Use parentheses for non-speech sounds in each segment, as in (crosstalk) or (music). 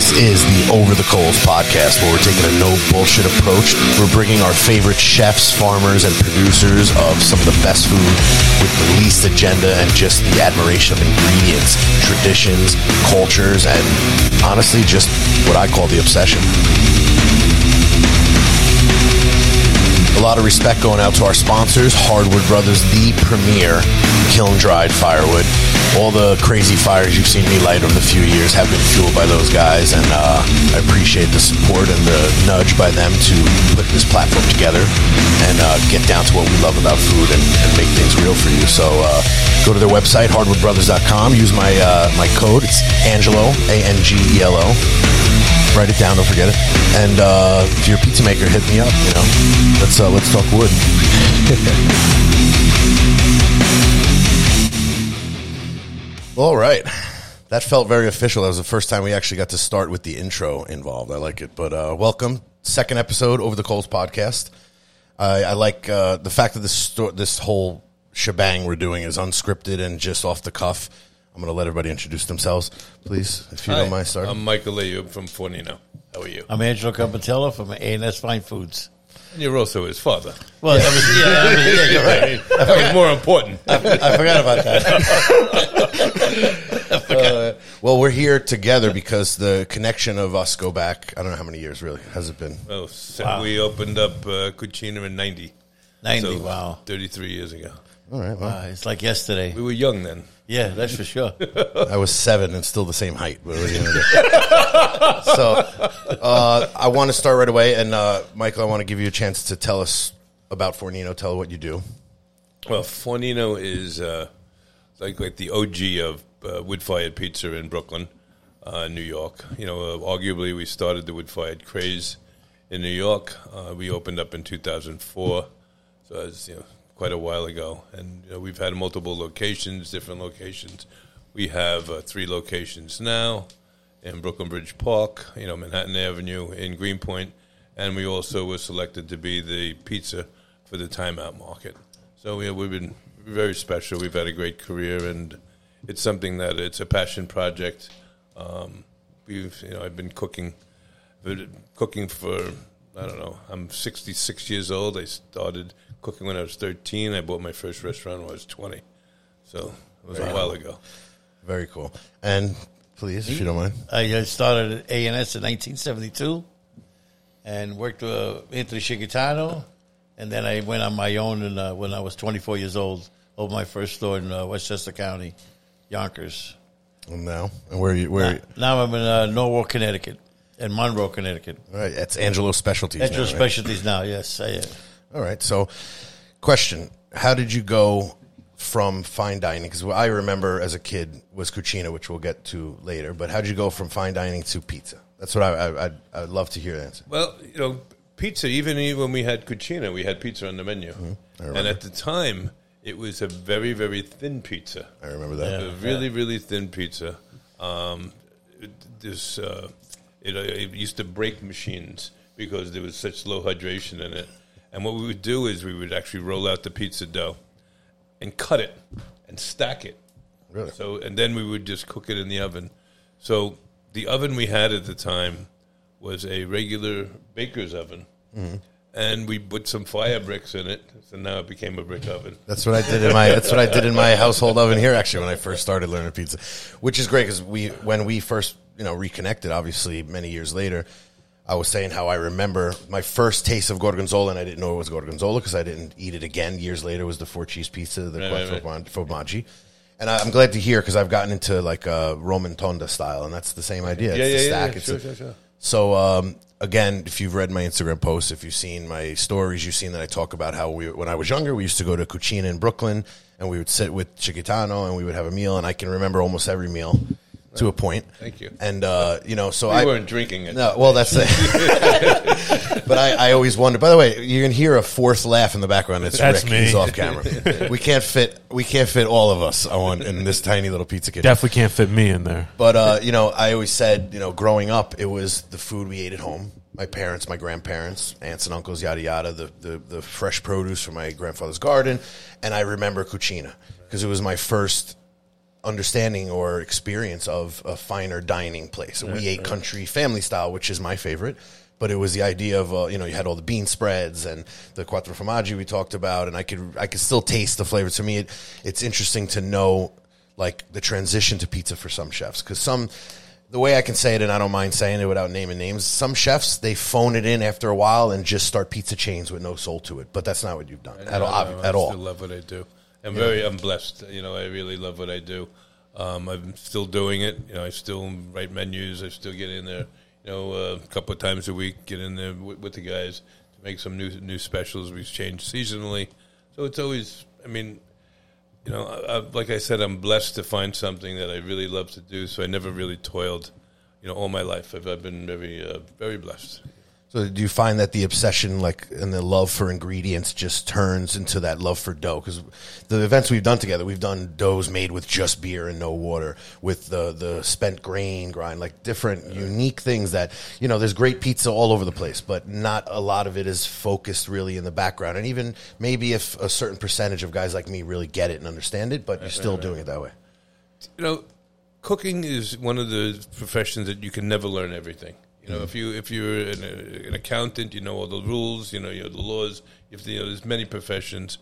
This is the Over the Coals podcast where we're taking a no bullshit approach. We're bringing our favorite chefs, farmers, and producers of some of the best food with the least agenda and just the admiration of ingredients, traditions, cultures, and honestly, just what I call the obsession. A lot of respect going out to our sponsors, Hardwood Brothers, the premier kiln dried firewood. All the crazy fires you've seen me light over the few years have been fueled by those guys, and uh, I appreciate the support and the nudge by them to put this platform together and uh, get down to what we love about food and, and make things real for you. So uh, go to their website, hardwoodbrothers.com. Use my uh, my code. It's Angelo, A N G E L O write it down. Don't forget it. And uh, if you're a pizza maker, hit me up. You know, let's uh, let's talk wood. (laughs) All right, that felt very official. That was the first time we actually got to start with the intro involved. I like it. But uh, welcome, second episode over the Coals podcast. I, I like uh, the fact that this sto- this whole shebang we're doing is unscripted and just off the cuff. I'm going to let everybody introduce themselves, please, if you Hi, don't mind starting. I'm Michael Ayoub from Fornino. How are you? I'm Angelo Competiello from A&S Fine Foods. And you're also his father. Well, that was, yeah, I mean, yeah, you're right. (laughs) That was more important. I forgot about that. (laughs) Well, we're here together because the connection of us go back. I don't know how many years really has it been. Well, so We opened up uh, Cucina in 90. 90, So, wow. 33 years ago. All right, well, Wow, It's like yesterday. We were young then. Yeah, that's for sure. I was seven and still the same height. But what are you gonna do? so, uh, I want to start right away, and uh, Michael, I want to give you a chance to tell us about Fornino. Tell what you do. Well, Fornino is uh, like like the OG of uh, wood-fired pizza in Brooklyn, uh, New York. You know, uh, arguably we started the wood-fired craze in New York. Uh, we opened up in 2004, so it's you know quite a while ago, and you know, we've had multiple locations, different locations. We have uh, three locations now in Brooklyn Bridge Park, you know, Manhattan Avenue, in Greenpoint, and we also were selected to be the pizza for the Time Out Market. So we, we've been very special. We've had a great career, and it's something that it's a passion project. Um, we've, you know, I've been cooking, been cooking for I don't know. I'm 66 years old. I started cooking when I was 13. I bought my first restaurant when I was 20. So it was a while ago. Very cool. And please, if you don't mind. I started at A&S in 1972 and worked uh, Anthony Chicatano. And then I went on my own and, uh, when I was 24 years old, opened my first store in uh, Westchester County, Yonkers. And now, and where you where? Now I'm in uh, Norwalk, Connecticut, In Monroe, Connecticut. All right, that's Angelo Specialties. That's now, your right? specialties now, yes. I, uh, All right. So, question: How did you go from fine dining? Because what I remember as a kid was cucina, which we'll get to later. But how did you go from fine dining to pizza? That's what I, I I'd, I'd love to hear the answer. Well, you know, pizza. Even when we had cucina, we had pizza on the menu, and at the time, it was a very, very thin pizza. I remember that. a really, really thin pizza. Um, this uh, it, it used to break machines because there was such low hydration in it. And what we would do is we would actually roll out the pizza dough and cut it and stack it. Really? So and then we would just cook it in the oven. So the oven we had at the time was a regular baker's oven. Mm-hmm. And we put some fire bricks in it, so now it became a brick oven. That's what I did in my. That's what I did in my (laughs) household oven here. Actually, when I first started learning pizza, which is great because we when we first you know reconnected, obviously many years later, I was saying how I remember my first taste of gorgonzola, and I didn't know it was gorgonzola because I didn't eat it again years later. Was the four cheese pizza, the Right, quattro right. formaggi. And I, I'm glad to hear because I've gotten into like a Roman tonda style, and that's the same idea. Yeah, it's yeah, yeah, yeah. Sure, a- sure, sure. so um, again, if you've read my Instagram posts, if you've seen my stories, you've seen that I talk about how we, when I was younger, we used to go to Cucina in Brooklyn, and we would sit with Chicatano, and we would have a meal, and I can remember almost every meal to a point. Thank you. And uh, you know, so We I weren't drinking it. no, well, that's it. (laughs) but I, I always wonder. By the way, you can hear a fourth laugh in the background. It's That's Rick. me. He's off camera. we can't fit. We can't fit all of us on in this tiny little pizza kitchen. Definitely can't fit me in there. But uh, you know, I always said, you know, growing up, it was the food we ate at home. My parents, my grandparents, aunts and uncles, yada yada. The the, the fresh produce from my grandfather's garden, and I remember cucina because it was my first understanding or experience of a finer dining place. we ate country family style, which is my favorite. But it was the idea of uh, you know you had all the bean spreads and the quattro formaggi we talked about, and I could I could still taste the flavor. To me, it, it's interesting to know like the transition to pizza for some chefs because some the way I can say it, and I don't mind saying it without naming names, some chefs they phone it in after a while and just start pizza chains with no soul to it. But that's not what you've done at all. At I all. still love what I do. I'm very, I'm blessed. You know, I really love what I do. Um, I'm still doing it. You know, I still write menus. I still get in there. You know, uh, a couple of times a week, get in there with, with the guys to make some new new specials. We've changed seasonally, so it's always. I mean, you know, I, I, like I said, I'm blessed to find something that I really love to do. So I never really toiled. You know, all my life, I've, I've been very, uh, very blessed. So do you find that the obsession, like, and the love for ingredients, just turns into that love for dough? Because the events we've done together, we've done doughs made with just beer and no water, with the the spent grain grind, like different unique things that you know. There's great pizza all over the place, but not a lot of it is focused really in the background. And even maybe if a certain percentage of guys like me really get it and understand it, but you're still doing it that way. you know, cooking is one of the professions that you can never learn everything. You know, if you if you're an, an accountant, you know all the rules, you know, you know the laws. If you know, there's many professions,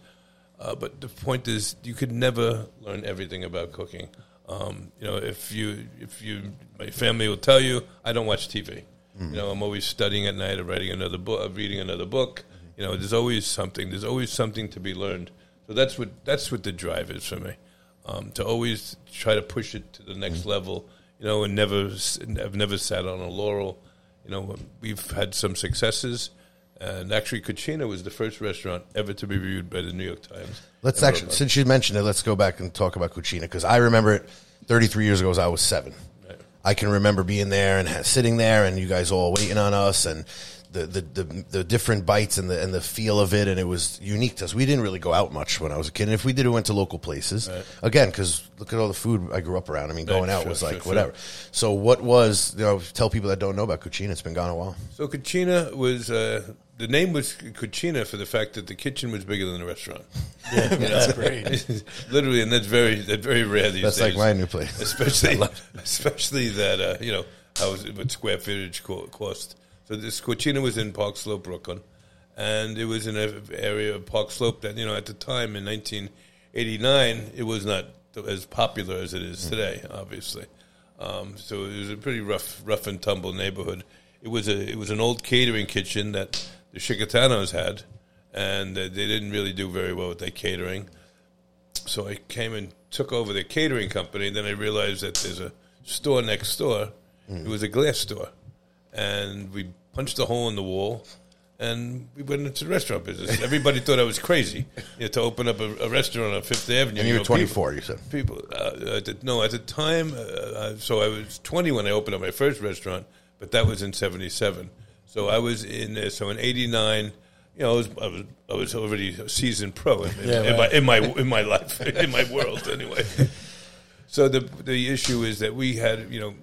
uh, but the point is, you could never learn everything about cooking. Um, you know, if you if you my family will tell you, I don't watch TV. You know, I'm always studying at night or writing another book, or reading another book. You know, there's always something. There's always something to be learned. So that's what that's what the drive is for me. Um, to always try to push it to the next level. You know, and never I've never sat on a laurel. You know, we've had some successes, and actually, Cucina was the first restaurant ever to be reviewed by the New York Times. Let's actually, since you mentioned it, let's go back and talk about Cucina because I remember it 33 years ago as I was seven. I can remember being there and ha- sitting there and you guys all waiting on us and the, the, the, the different bites and the, and the feel of it. And it was unique to us. We didn't really go out much when I was a kid. And if we did, we went to local places again, because look at all the food I grew up around. I mean, going out sure, was sure, like sure. whatever. So what was, you know, tell people that don't know about Cucina, it's been gone a while. So Cucina was uh, the name was Cucina for the fact that the kitchen was bigger than the restaurant. (laughs) Yeah, (laughs) that's great. (laughs) Literally, and that's very that's very rare these That's days. like my new place. especially especially that uh, you know how was it, what square footage co- cost. So this Cucina was in Park Slope, Brooklyn, and it was in an area of Park Slope that you know at the time in 1989 it was not as popular as it is today, obviously. Um, so it was a pretty rough, rough and tumble neighborhood. It was a it was an old catering kitchen that the Chicatanos had, and uh, they didn't really do very well with their catering. So I came and took over the catering company. And Then I realized that there's a store next door. It was a glass store, and we punched a hole in the wall, and we went into the restaurant business. Everybody thought I was crazy you know, to open up a, a restaurant on Fifth Avenue. And you were know, 24, you said. People, people uh, at the, no, at the time, uh, uh, so I was 20 when I opened up my first restaurant, but that was in '77. So I was in, uh, so in '89. You know, I was, I was I was already a seasoned pro in, in, Yeah, in my in my in my life (laughs) in my world anyway. So the the issue is that we had you know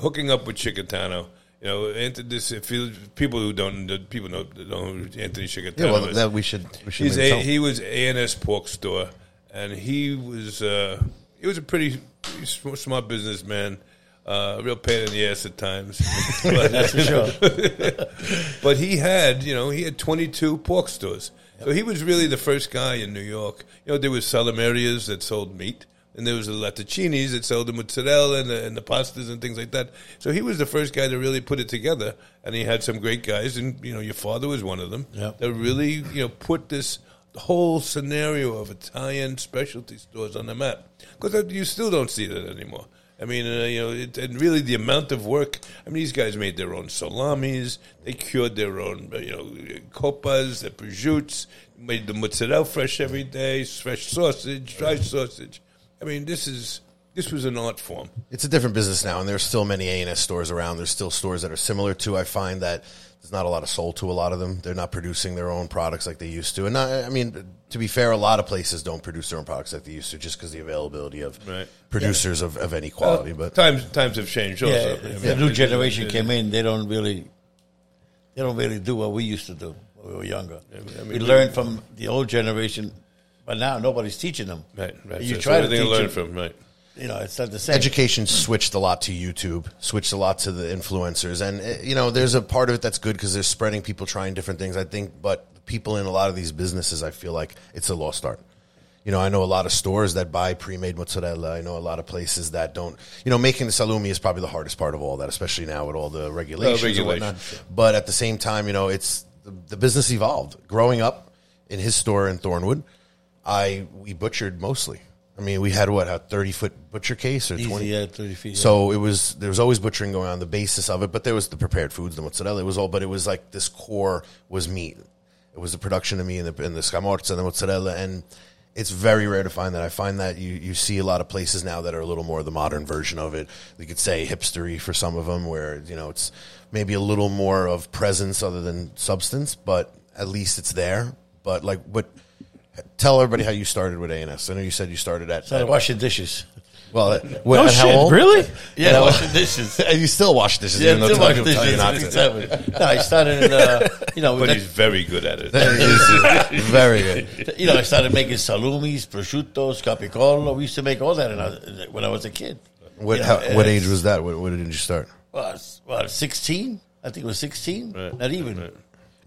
hooking up with Chicatano. You know, Anthony, this if you, people who don't people know don't know who Anthony Chicatano Yeah, well, is. that we should, we should He's a, he was A&S Pork Store, and he was uh, he was a pretty, pretty smart businessman. Uh, a real pain in the ass at times, (laughs) but, That's for sure. (laughs) but he had you know he had 22 pork stores, so he was really the first guy in New York. You know there was Salamerias that sold meat, and there was the Latticini's that sold the mozzarella and the, and the pastas and things like that. So he was the first guy to really put it together, and he had some great guys, and you know your father was one of them Yep. that really you know put this whole scenario of Italian specialty stores on the map because you still don't see that anymore. I mean, uh, you know, it, and really the amount of work. I mean, these guys made their own salamis. They cured their own, uh, you know, copas, the prosciutto, made the mozzarella fresh every day, fresh sausage, dry sausage. I mean, this is this was an art form. it's a different business now, and there's still many A&S stores around. There's still stores that are similar to. I find that there's not a lot of soul to a lot of them. They're not producing their own products like they used to. And not, I mean, to be fair, a lot of places don't produce their own products like they used to, just because the availability of Right. producers of, of any quality. but times times have changed. Also, Yeah, I mean, the new generation it- came in. They don't really, they don't really do what we used to do when we were younger. I mean, we we- learned from the old generation, but now nobody's teaching them. Right, right. You So- try so to teach I learned them. from right. you know, it's not the same. education switched a lot to YouTube, switched a lot to the influencers, and uh, you know, there's a part of it that's good because they're spreading people trying different things. I think, but people in a lot of these businesses, I feel like it's a lost art. You know, I know a lot of stores that buy pre-made mozzarella. I know a lot of places that don't. You know, making the salumi is probably the hardest part of all that, especially now with all the regulations, and regulations, whatnot. But at the same time, you know, it's the, the business evolved. Growing up in his store in Thornwood, I we butchered mostly. I mean, we had what a thirty foot butcher case or Easy, twenty. yeah, 30 feet. So it was there was always butchering going on the basis of it, but there was the prepared foods, the mozzarella. It was all, but it was like this core was meat. It was the production of meat and the, and the scamorza and the mozzarella, and it's very rare to find that. I find that you you see a lot of places now that are a little more the modern version of it. You could say hipstery for some of them, where you know it's maybe a little more of presence other than substance, but at least it's there. But like, but tell everybody how you started with A&S. I know you said you started at, Started washing dishes. well, at, what, No at how shit, old? really? (laughs) Yeah, No. washing dishes. And (laughs) you still wash dishes, Yeah, even though still Tony wash will tell you not dishes. to. (laughs) No, I started in, uh, you know, But that- he's very good at it. Very good. you know, I started making salumis, prosciutto, capicola. We used to make all that in our, when I was a kid. What, You how, what uh, age was that? What, what did you start? Well, I was- well, 16? I think it was 16. Right. Not even. Right.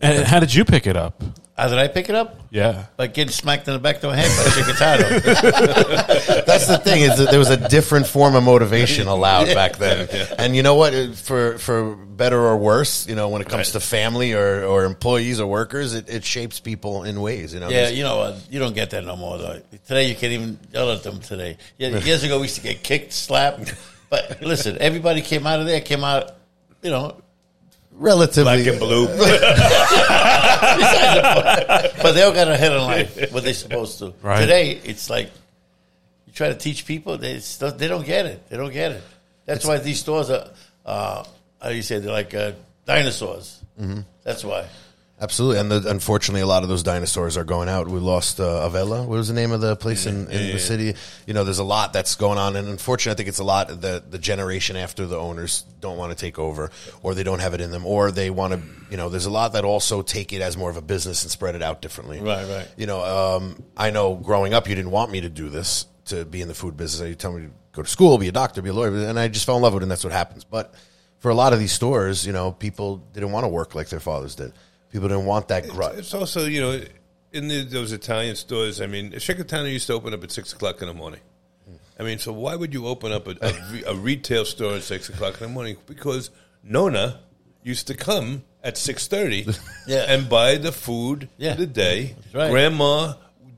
And how did you pick it up? How did I pick it up? Yeah. By getting smacked in the back of the head by Chicatano. (laughs) That's the thing is that there was a different form of motivation allowed back then, and you know what? For for better or worse, you know, when it comes to family or, or employees or workers, it, it shapes people in ways. You know, yeah, you know, uh, you don't get that no more, though. Today, you can't even yell at them today. Yeah, (laughs) years ago, we used to get kicked, slapped. But listen, everybody came out of there, came out, you know, relatively. Black and blue. (laughs) but they all got ahead in life, what they're supposed to. Right. Today, it's like you try to teach people, they still, they don't get it. They don't get it. That's why these stores are, uh, how do you say, they're like uh, dinosaurs. Mm-hmm. That's why. Absolutely, and the, unfortunately, a lot of those dinosaurs are going out. We lost uh, Avella. What was the name of the place in, in the city? You know, there's a lot that's going on, and unfortunately, I think it's a lot the the generation after the owners don't want to take over, or they don't have it in them, or they want to. You know, there's a lot that also take it as more of a business and spread it out differently. Right, right. You know, um, I know growing up, you didn't want me to do this to be in the food business. You tell me to go to school, be a doctor, be a lawyer, and I just fell in love with it, and that's what happens. But for a lot of these stores, you know, people didn't want to work like their fathers did. People didn't want that grunt. It's also, you know, in the, those Italian stores, I mean, Chicatano used to open up at 6 o'clock in the morning. I mean, so why would you open up a, a, a retail store at 6 o'clock in the morning? Because Nona used to come at 6.30 (laughs) Yeah. and buy the food Yeah. for the day. right. Grandma,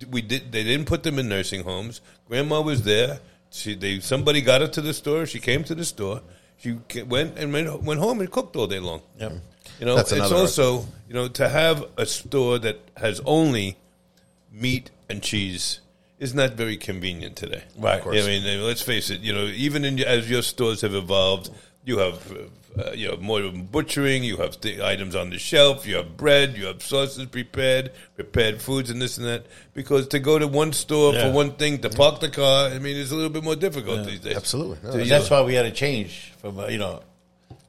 we did. they didn't put them in nursing homes. Grandma was there. She, they, somebody got her to the store. She came to the store. She went and went, went home and cooked all day long. Yep. You know, That's it's also you know to have a store that has only meat and cheese is not very convenient today. Right. Of course. I mean, let's face it. You know, even in, as your stores have evolved, you have uh, you have more butchering. You have the items on the shelf. You have bread. You have sauces prepared, prepared foods, and this and that. Because to go to one store Yeah. for one thing to park the car, I mean, it's a little bit more difficult these days. Absolutely. No, So, that's- That's know, why we had to change from uh, you know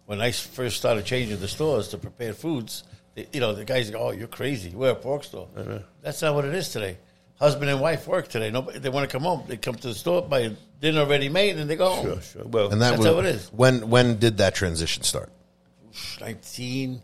when I first started changing the stores to prepared foods. The, you know the guys go, "Oh, you're crazy. We're a pork store." That's not what it is today. Husband and wife work today. Nobody they want to come home. They come to the store, buy dinner ready made, and they go home. Sure, sure. Well, and that That's was, how it is. When when did that transition start? Nineteen,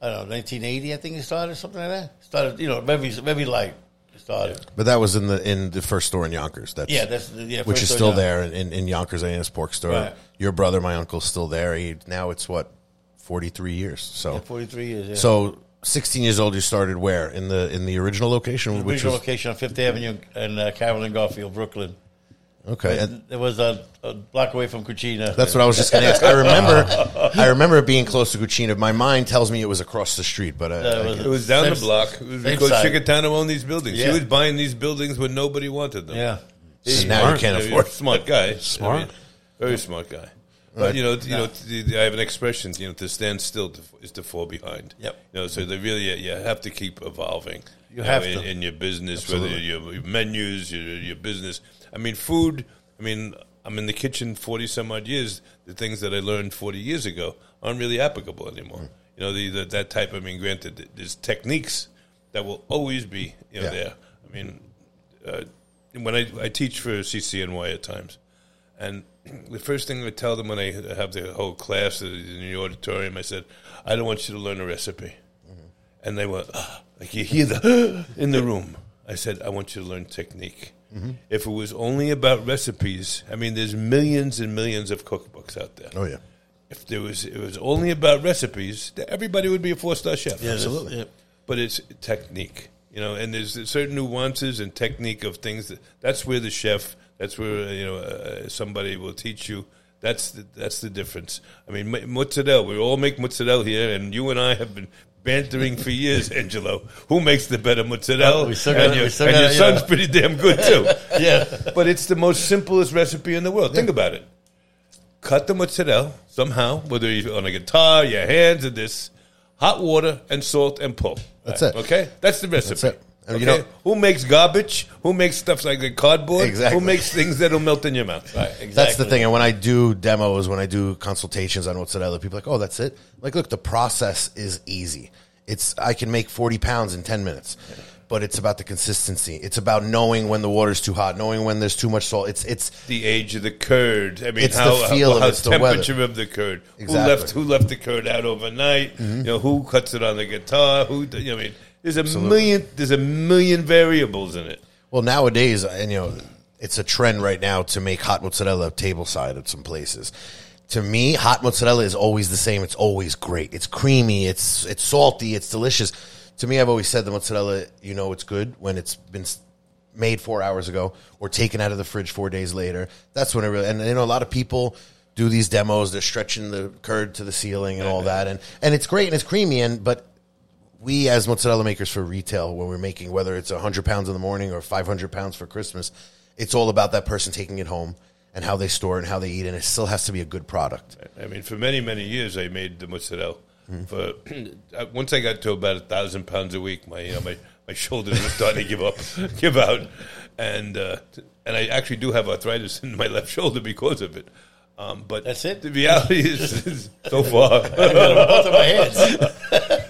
I don't know, nineteen eighty. I think it started something like that. Started, you know, very very light. Started. But that was in the in the first store in Yonkers. That's Yeah, that's the- yeah, which is still there in, in Yonkers A&S Pork Store. Right. Your brother, my uncle's still there. He, now it's what forty three years. So Forty three years. Yeah. so sixteen years old. You started where in the in the original location, the which original was location on Fifth Avenue and uh, Carolyn Garfield, Brooklyn. Okay. And It was a, a block away from Cucina. that's what I was just going to ask. I remember, I remember it being close to Cucina. My mind tells me it was across the street, but uh, I, Yeah, it I- was- It was down the block. It was same because side. Chicatano owned these buildings. He was buying these buildings when nobody wanted them. Yeah. and now you can't Yeah, afford. Smart guy. Smart. I mean, very smart guy. But you know, you know, the- the- I have an expression. You know, to stand still to, is to fall behind. Yep. You know, so they really you have to keep evolving. You have know, in, to. in your business, Absolutely. whether your, your menus, your your business. I mean, food. I mean, I'm in the kitchen forty some odd years. The things that I learned forty years ago aren't really applicable anymore. Mm. You know, the, the, that type. I mean, granted, there's techniques that will always be you know Yeah. there. I mean, uh, when I, I teach for CCNY at times, And (clears throat) the first thing I tell them when I have the whole class in the auditorium, I said, I don't want you to learn a recipe. And they went, "Ah," like you hear the (gasps) in the room. I said, I want you to learn technique. If it was only about recipes, I mean, there's millions and millions of cookbooks out there. Oh yeah. If there was, it was only about recipes, everybody would be a four star chef. Yeah, Absolutely. yeah. But it's technique, you know, and there's certain nuances and technique of things that that's where the chef, that's where uh, you know uh, somebody will teach you. That's the, that's the difference. I mean, mo- mozzarella. We all make mozzarella here, and you and I have been bantering for years, (laughs) Angelo. Who makes the better mozzarella? Oh, and your, and your son's yeah. pretty damn good too. (laughs) Yeah. But it's the most simplest recipe in the world. Think about it. Cut the mozzarella somehow, whether you're on a guitar, your hands, or this, hot water and salt and pull. That's it. Okay? That's the recipe. That's Okay? you know- Who makes garbage? Who makes stuff like the cardboard? Exactly. Who makes things that'll melt in your mouth? Right, exactly. That's the thing. And when I do demos, when I do consultations on what's that other people are like, oh, that's it. Like, look, the process is easy. It's I can make forty pounds in ten minutes, but it's about the consistency. It's about knowing when the water's too hot, knowing when there's too much salt. It's it's The age of the curd. I mean, It's the feel how, of how it's the temperature of the curd. Exactly. Who left? Who left the curd out overnight? Mm-hmm. You know, who cuts it on the guitar? Who? You know, I mean, there's a million. There's a million variables in it. Well, nowadays, and you know, it's a trend right now to make hot mozzarella table side at some places. To me, hot mozzarella is always the same. It's always great. It's creamy. It's it's salty. It's delicious. To me, I've always said the mozzarella, you know, it's good when it's been made four hours ago or taken out of the fridge four days later. That's when it really. And you know, a lot of people do these demos. They're stretching the curd to the ceiling and all that, and and it's great and it's creamy. And but we as mozzarella makers for retail when we're making whether it's 100 pounds in the morning or 500 pounds for christmas it's all about that person taking it home and how they store it and how they eat it and it still has to be a good product I mean, for many, many years, I made the mozzarella. Mm-hmm. For (clears throat) uh, once I got to about a thousand pounds a week, my you know my, my shoulders were starting to give up, (laughs) give out, and uh, and I actually do have arthritis in my left shoulder because of it. Um, but That's it? The reality is, is so far. (laughs) Both of my hands. (laughs)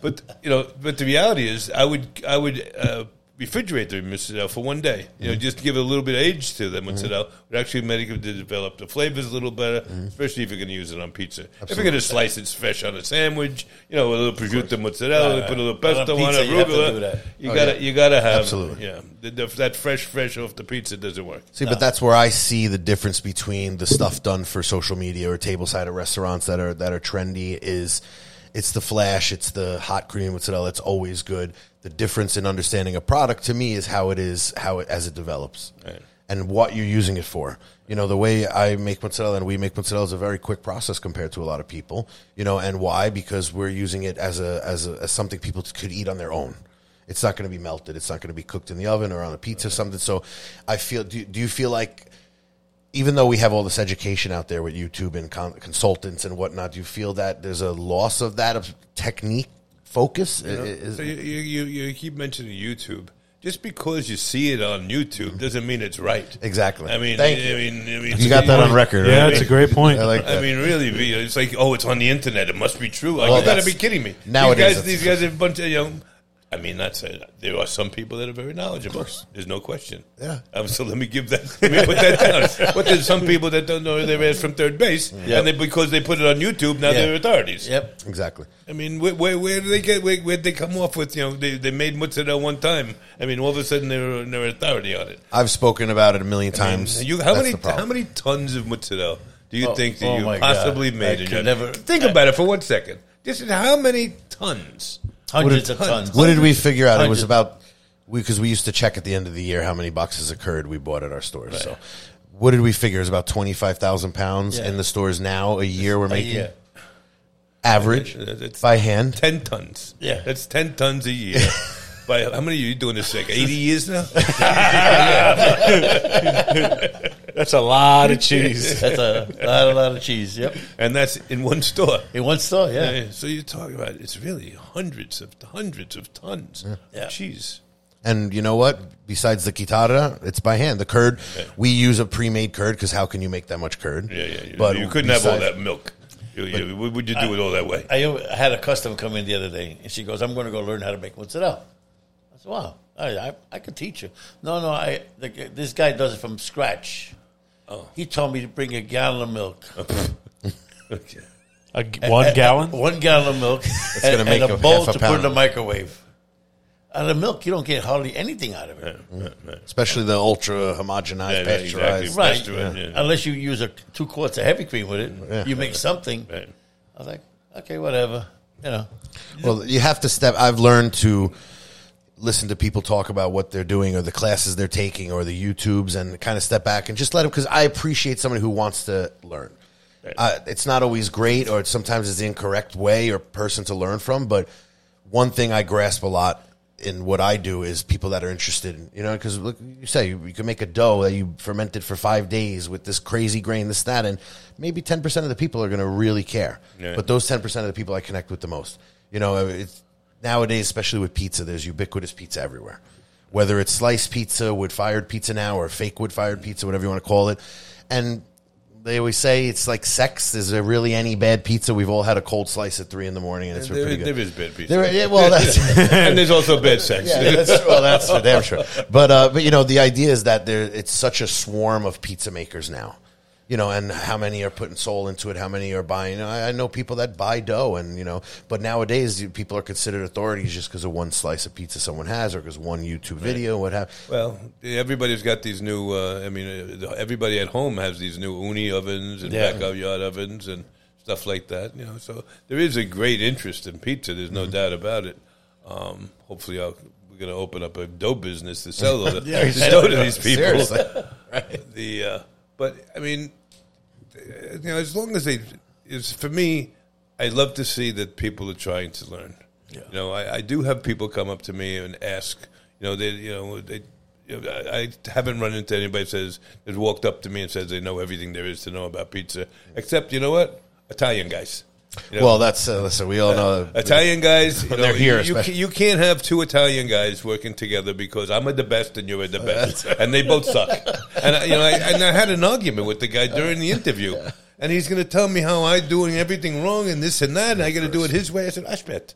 but you know, but the reality is, I would I would uh, refrigerate the mozzarella for one day. You know, mm-hmm. just to give it a little bit of age to the mozzarella. Would actually make it to develop the flavors a little better, mm-hmm. especially if you're going to use it on pizza. If you're going to slice it fresh on a sandwich, you know, a little prosciutto mozzarella, put a little pesto On pizza, it, you have to arugula. that. You Oh, gotta yeah. you gotta have Absolutely. yeah. The, the, that fresh fresh off the pizza doesn't work. see but that's where i see the difference between the stuff done for social media or tableside at restaurants that are that are trendy is it's the flash it's the hot cream mozzarella it's always good the difference in understanding a product to me is how it is how it as it develops Right. and what you're using it for. You know, the way I make mozzarella and we make mozzarella is a very quick process compared to a lot of people. You know, and why? Because we're using it as a as a as something people could eat on their own. It's not going to be melted. It's not going to be cooked in the oven or on a pizza or something. So, I feel. Do, do you feel like, even though we have all this education out there with YouTube and con- consultants and whatnot, do you feel that there's a loss of that of technique focus? I- is- So you, you, you you keep mentioning YouTube. Just because you see it on YouTube doesn't mean it's right. Exactly. I mean, Thank I you. mean, I mean, you got that on record, Yeah, right? that's a great point. I like I mean, really, it's like, oh, it's on the internet. It must be true. Like, Well, you got to be kidding me. nowadays, these guys, that's- these guys are a bunch of you know. I mean, that's a, there are some people that are very knowledgeable. There's no question. Yeah. Um, so let me give that. (laughs) Let me put that down. (laughs) But there's some people that don't know their ass from third base, Yep. and they, because they put it on YouTube, now Yeah. they're authorities. Yep. exactly. I mean, where, where, where do they get? Where, where they come off with? You know, they, they made mozzarella one time. I mean, all of a sudden they're they're authority on it. I've spoken about it a million I mean, times. you, how That's many how many tons of mozzarella do you Oh, think that oh you my God. possibly I made? in never- think about it for one second. Just how many tons? Hundreds of tons? What did we figure out? It was about because we, used to check at the end of the year how many boxes occurred we bought at our stores. So, what did we figure? It was about twenty five thousand pounds Yeah. in the stores now. A year we're making year. average It's by hand. ten tons. Yeah. that's ten tons a year. (laughs) By how many are you doing this? Like eighty years now? (laughs) (laughs) That's a lot of (laughs) cheese. That's a lot, a lot of cheese. Yep. and that's in one store. In one store, yeah. Yeah, So you're talking about it's really hundreds of hundreds of tons Yeah. of cheese. And you know what? Besides the guitarra, it's by hand. The curd, we use a pre made curd because how can you make that much curd? Yeah, yeah. You, But you couldn't have all besides- that milk. You, you, what would you do it all that way? I I had a customer come in the other day, and she goes, "I'm going to go learn how to make mozzarella." I said, "Wow, I I, I could teach you." No, no, I the, this guy does it from scratch. Oh. He told me to bring a gallon of milk. (laughs) Okay. A g- one gallon? One gallon of milk. and, gonna make and a a bowl half a to put in the microwave. Out of milk, you don't get hardly anything out of it. Especially the ultra homogenized, Yeah, yeah, pasteurized. exactly. Right. Pasteurized, yeah. Unless you use a two quarts of heavy cream with it, Yeah. you make something. Right. I was like, okay, whatever. You know, Well, you have to step. I've learned to listen to people talk about what they're doing or the classes they're taking or the YouTubes and kind of step back and just let them because I appreciate somebody who wants to learn. Uh, it's not always great or it's, sometimes it's the incorrect way or person to learn from, but one thing I grasp a lot in what I do is people that are interested in, you know, because look, you say you, you can make a dough that you fermented for five days with this crazy grain, this, that, and maybe 10% of the people are going to really care. Yeah. But those 10% of the people I connect with the most. You know, it's nowadays, especially with pizza, there's ubiquitous pizza everywhere. Whether it's sliced pizza, wood fired pizza now, or fake wood fired pizza, whatever you want to call it. And they always say it's like sex. Is there really any bad pizza? We've all had a cold slice at three in the morning, and it's There, pretty good. there is bad pizza. There- yeah, well, that's (laughs) and there's also bad sex. yeah, that's well, that's for damn sure. But uh, but you know, the idea is that there it's such a swarm of pizza makers now. You know, and how many are putting soul into it? How many are buying? I, I know people that buy dough, and you know, but nowadays people are considered authorities just because of one slice of pizza someone has, or because one YouTube video, what have. Well, everybody's got these new. Uh, I mean, uh, everybody at home has these new Ooni ovens and Yeah. backyard ovens and stuff like that. You know, so there is a great interest in pizza. There's no doubt about it. Um, hopefully, I'll, we're going to open up a dough business to sell (laughs) the, Yeah, (laughs) dough to these people. Seriously. (laughs) The uh, but I mean, you know, as long as they, is for me, I love to see that people are trying to learn. You know, I, I do have people come up to me and ask. You know, they, you know, they. You know, I I haven't run into anybody that says that walked up to me and says they know everything there is to know about pizza, except you know what, Italian guys. You know, Well, that's uh, listen. We all know Italian guys, you know, they're here, you, you, you can't have two Italian guys working together because I'm at the best and you're at the (laughs) best, and they both suck. And I- you know, I, and I had an argument with the guy during the interview, and he's going to tell me how I'm doing everything wrong and this and that, and I got to do it his way. I said, Ashbet,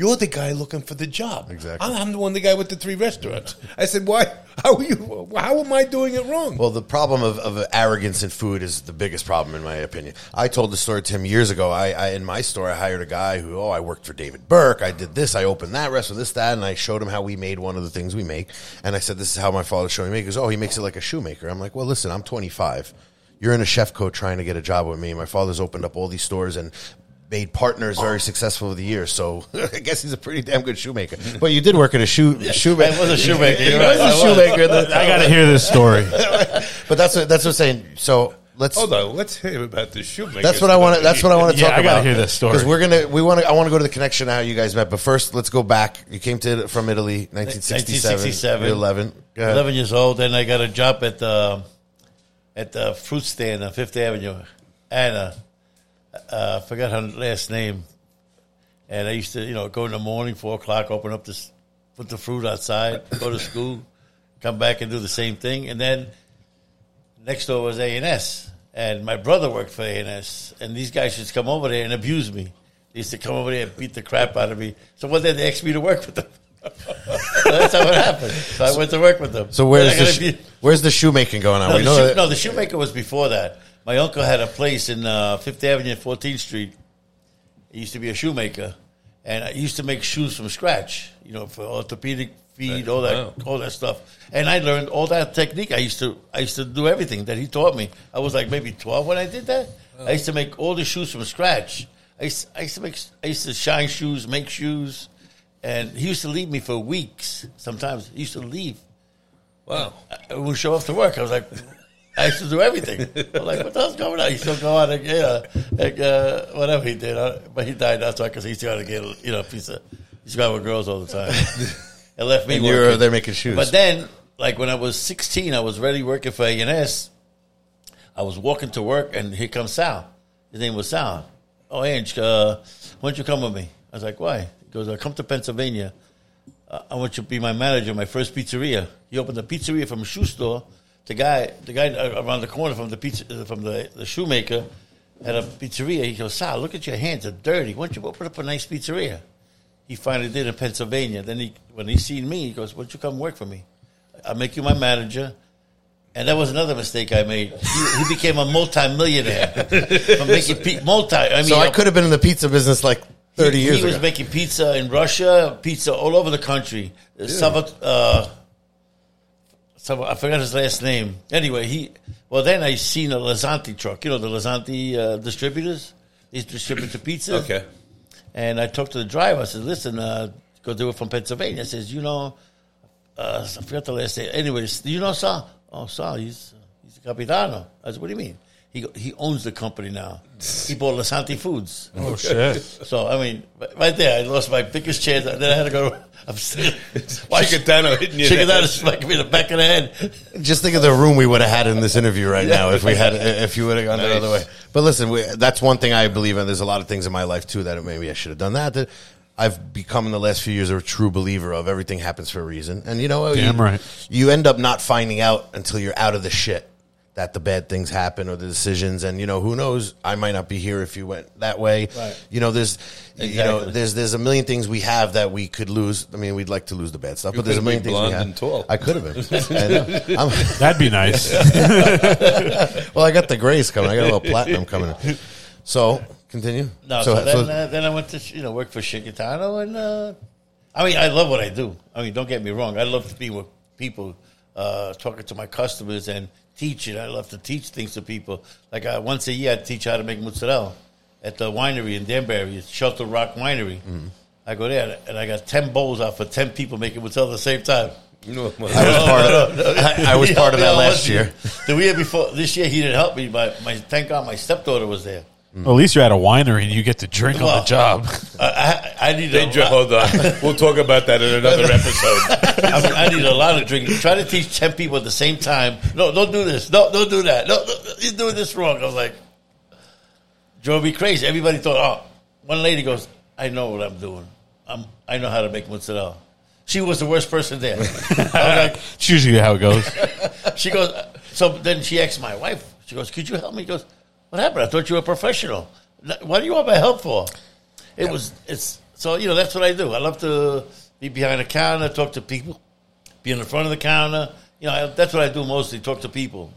you're the guy looking for the job. Exactly. I'm, I'm the one, the guy with the three restaurants. I said, why? How are you? How am I doing it wrong? Well, the problem of, of arrogance in food is the biggest problem, in my opinion. I told the story to him years ago. I, I in my store, I hired a guy who, oh, I worked for David Burke. I did this. I opened that restaurant, this, that, and I showed him how we made one of the things we make. And I said, this is how my father showed me. He goes, oh, he makes it like a shoemaker. I'm like, well, listen, I'm 25. You're in a chef coat trying to get a job with me. My father's opened up all these stores and made partners very successful over the years. So (laughs) I guess he's a pretty damn good shoemaker. (laughs) But you did work in a shoe shoemaker. I was a shoemaker. He You're (laughs) was a shoemaker. I got to hear this story. But that's what that's what I'm saying. So let's. Hold on, let's hear about the shoemaker. That's what I want to. That's what I want to Yeah, talk I about. gotta hear this story. because we're gonna. We want to. I want to go to the connection how you guys met. But first, let's go back. You came to from Italy, 1967. 1967. 11. 11 years old. and I got a job at the at the fruit stand on Fifth Avenue. Anna, uh, Uh, I forgot her last name. And I used to, you know, go in the morning, four o'clock, open up this, put the fruit outside, go to school, come back and do the same thing. And then next door was A and S, and my brother worked for A and S, and these guys used to come over there and abuse me. They used to come over there and beat the crap out of me. So one day they asked me to work with them. (laughs) so that's how it happened. So I went to work with them. So where's the sh- be- where's the shoemaking going on? no, we the know shoe- that. no, the shoemaker was before that. My uncle had a place in uh, Fifth Avenue, Fourteenth Street. He used to be a shoemaker, and I used to make shoes from scratch. You know, for orthopedic feet, all that, Wow. all that stuff. And I learned all that technique. I used to, I used to do everything that he taught me. I was like maybe twelve when I did that. I used to make all the shoes from scratch. I used, I used to make, I used to shine shoes, make shoes, and he used to leave me for weeks. Sometimes he used to leave. Wow. I would show up to work. I was like, I used to do everything. I'm like, what the hell's going on? He still go out and get uh, like, uh, whatever he did. Uh, but he died that's why because he still got to get you know a piece of. He's got with girls all the time. (laughs) it left me. And you're there making shoes. But then, like when I was 16, I was ready working for A&S. I was walking to work, and here comes Sal. His name was Sal. Oh, Ange, uh, why don't you come with me? I was like, why? He goes, I come to Pennsylvania. I want you to be my manager, my first pizzeria. He opened a pizzeria from a shoe store. The guy, the guy around the corner from the pizza, uh, from the, the shoemaker, had a pizzeria. He goes, Sal, look at your hands; they're dirty. Why don't you open up a nice pizzeria? He finally did in Pennsylvania. Then he, when he seen me, he goes, "Why don't you come work for me? I'll make you my manager. And that was another mistake I made. He, he became a multi-millionaire (laughs) from making pe- multi. I mean, So I could have been in the pizza business like thirty he, years He was ago. making pizza in Russia, pizza all over the country. Some, uh, some, I forgot his last name. Anyway, he. Well, then I seen a Lazanti truck. You know the Lazanti uh, distributors. They distribute the pizza. Okay. And I talked to the driver. I said, "Listen, uh, go do it from Pennsylvania." I says, "You know, uh, I forgot the last name. Anyways, do you know Sal? Oh, Sal, he's he's a capitano." I said, "What do you mean?" He go- he owns the company now. He bought Lasanti Foods. Oh shit! So I mean, right there, I lost my biggest chance. Then I had to go. I'm still. (laughs) Why Chicatano hitting you. in the Chicatano head. smacking me in the back of the head. Just think of the room we would have had in this interview right now if we had if you would have gone the other way. But listen, we, that's one thing I believe in. There's a lot of things in my life too that maybe I should have done that. That I've become in the last few years a true believer of everything happens for a reason, and you know, Damn you, right. You end up not finding out until you're out of the shit that the bad things happen or the decisions, and you know, who knows? I might not be here if you went that way. Right. You know, there's you know, there's there's a million things we have that we could lose. I mean, we'd like to lose the bad stuff, but there's a million been things we blonde have. and tall. I could have been. (laughs) And, uh, I'm- (laughs) That'd be nice. (laughs) well, I got the grace coming. I got a little platinum coming. So continue. No, so, then, uh, then I went to you know work for Chicatano, and uh, I mean I love what I do. I mean, don't get me wrong, I love to be with people, uh, talking to my customers and teaching. I love to teach things to people. Like uh, once a year, I teach how to make mozzarella at the winery in Danbury, it's Shelter Rock Winery. Mm-hmm. I go there and I got ten bowls out for ten people making mozzarella at the same time. No, well, (laughs) I was part of. I, I was (laughs) part of that last year. The year before, this year he didn't help me. But my thank God, my stepdaughter was there. Mm. well, at least you're at a winery and you get to drink on the job. I, I, I need They a, dr- hold on. We'll talk about that in another (laughs) episode. I, mean, I need a lot of drinking. Try to teach ten people at the same time. No, don't do this. No, don't do that. No, no you're doing this wrong. I was like, drove me crazy. Everybody thought, oh, one lady goes, I know what I'm doing. I'm, I know how to make mozzarella. She was the worst person there. I was like, (laughs) It's usually how it goes. (laughs) she goes, so then she asked my wife, she goes, could you help me? He goes, what happened? I thought you were a professional. What do you want my help for? It was, it's, so, you know, that's what I do. I love to be behind the counter, talk to people, be in the front of the counter. You know, I, that's what I do mostly, talk to people.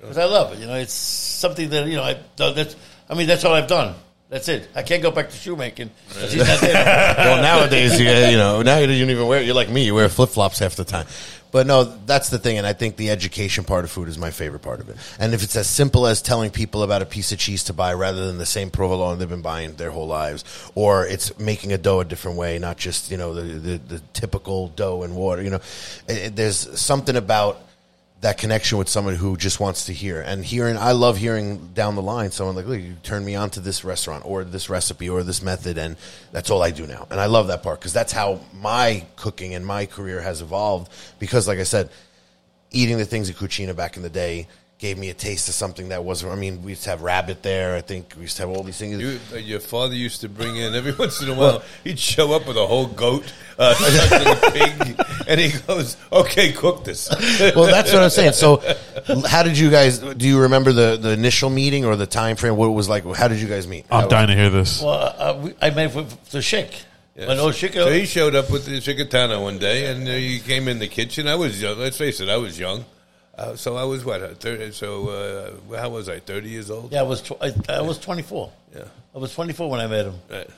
Because I love it. You know, it's something that, you know, I, that's, I mean, that's all I've done. That's it. I can't go back to shoemaking. 'cause he's not there. well, nowadays, you, you know, now you don't even wear. You're like me. You wear flip flops half the time. But no, that's the thing, and I think the education part of food is my favorite part of it. And if it's as simple as telling people about a piece of cheese to buy rather than the same provolone they've been buying their whole lives, or it's making a dough a different way, not just you know the the, the typical dough and water. You know, it, it- there's something about that connection with someone who just wants to hear. And hearing i love hearing down the line someone like look you turned me on to this restaurant or this recipe or this method and that's all i do now. And i love that part because that's how my cooking and my career has evolved because like i said eating the things at cucina back in the day gave me a taste of something that wasn't i mean we used to have rabbit there i think we used to have all these things You, uh, your father used to bring in every (laughs) once in a while. He'd show up with a whole goat, uh, (laughs) a pig, and he goes, "Okay, cook this." (laughs) well that's what i'm saying so how did you guys do you remember the, the initial meeting or the time frame what it was like how did you guys meet I'm dying to hear this. Well, uh, we, I met for the Chic. When old Chic, So he showed up with the Chicatano one day, and uh, he came in the kitchen. I was young. Let's face it, I was young. Uh, so I was what? uh, 30, so uh, how was I? Thirty years old. yeah, I was tw- I, I was 24. Yeah. I was 24 when I met him. Right.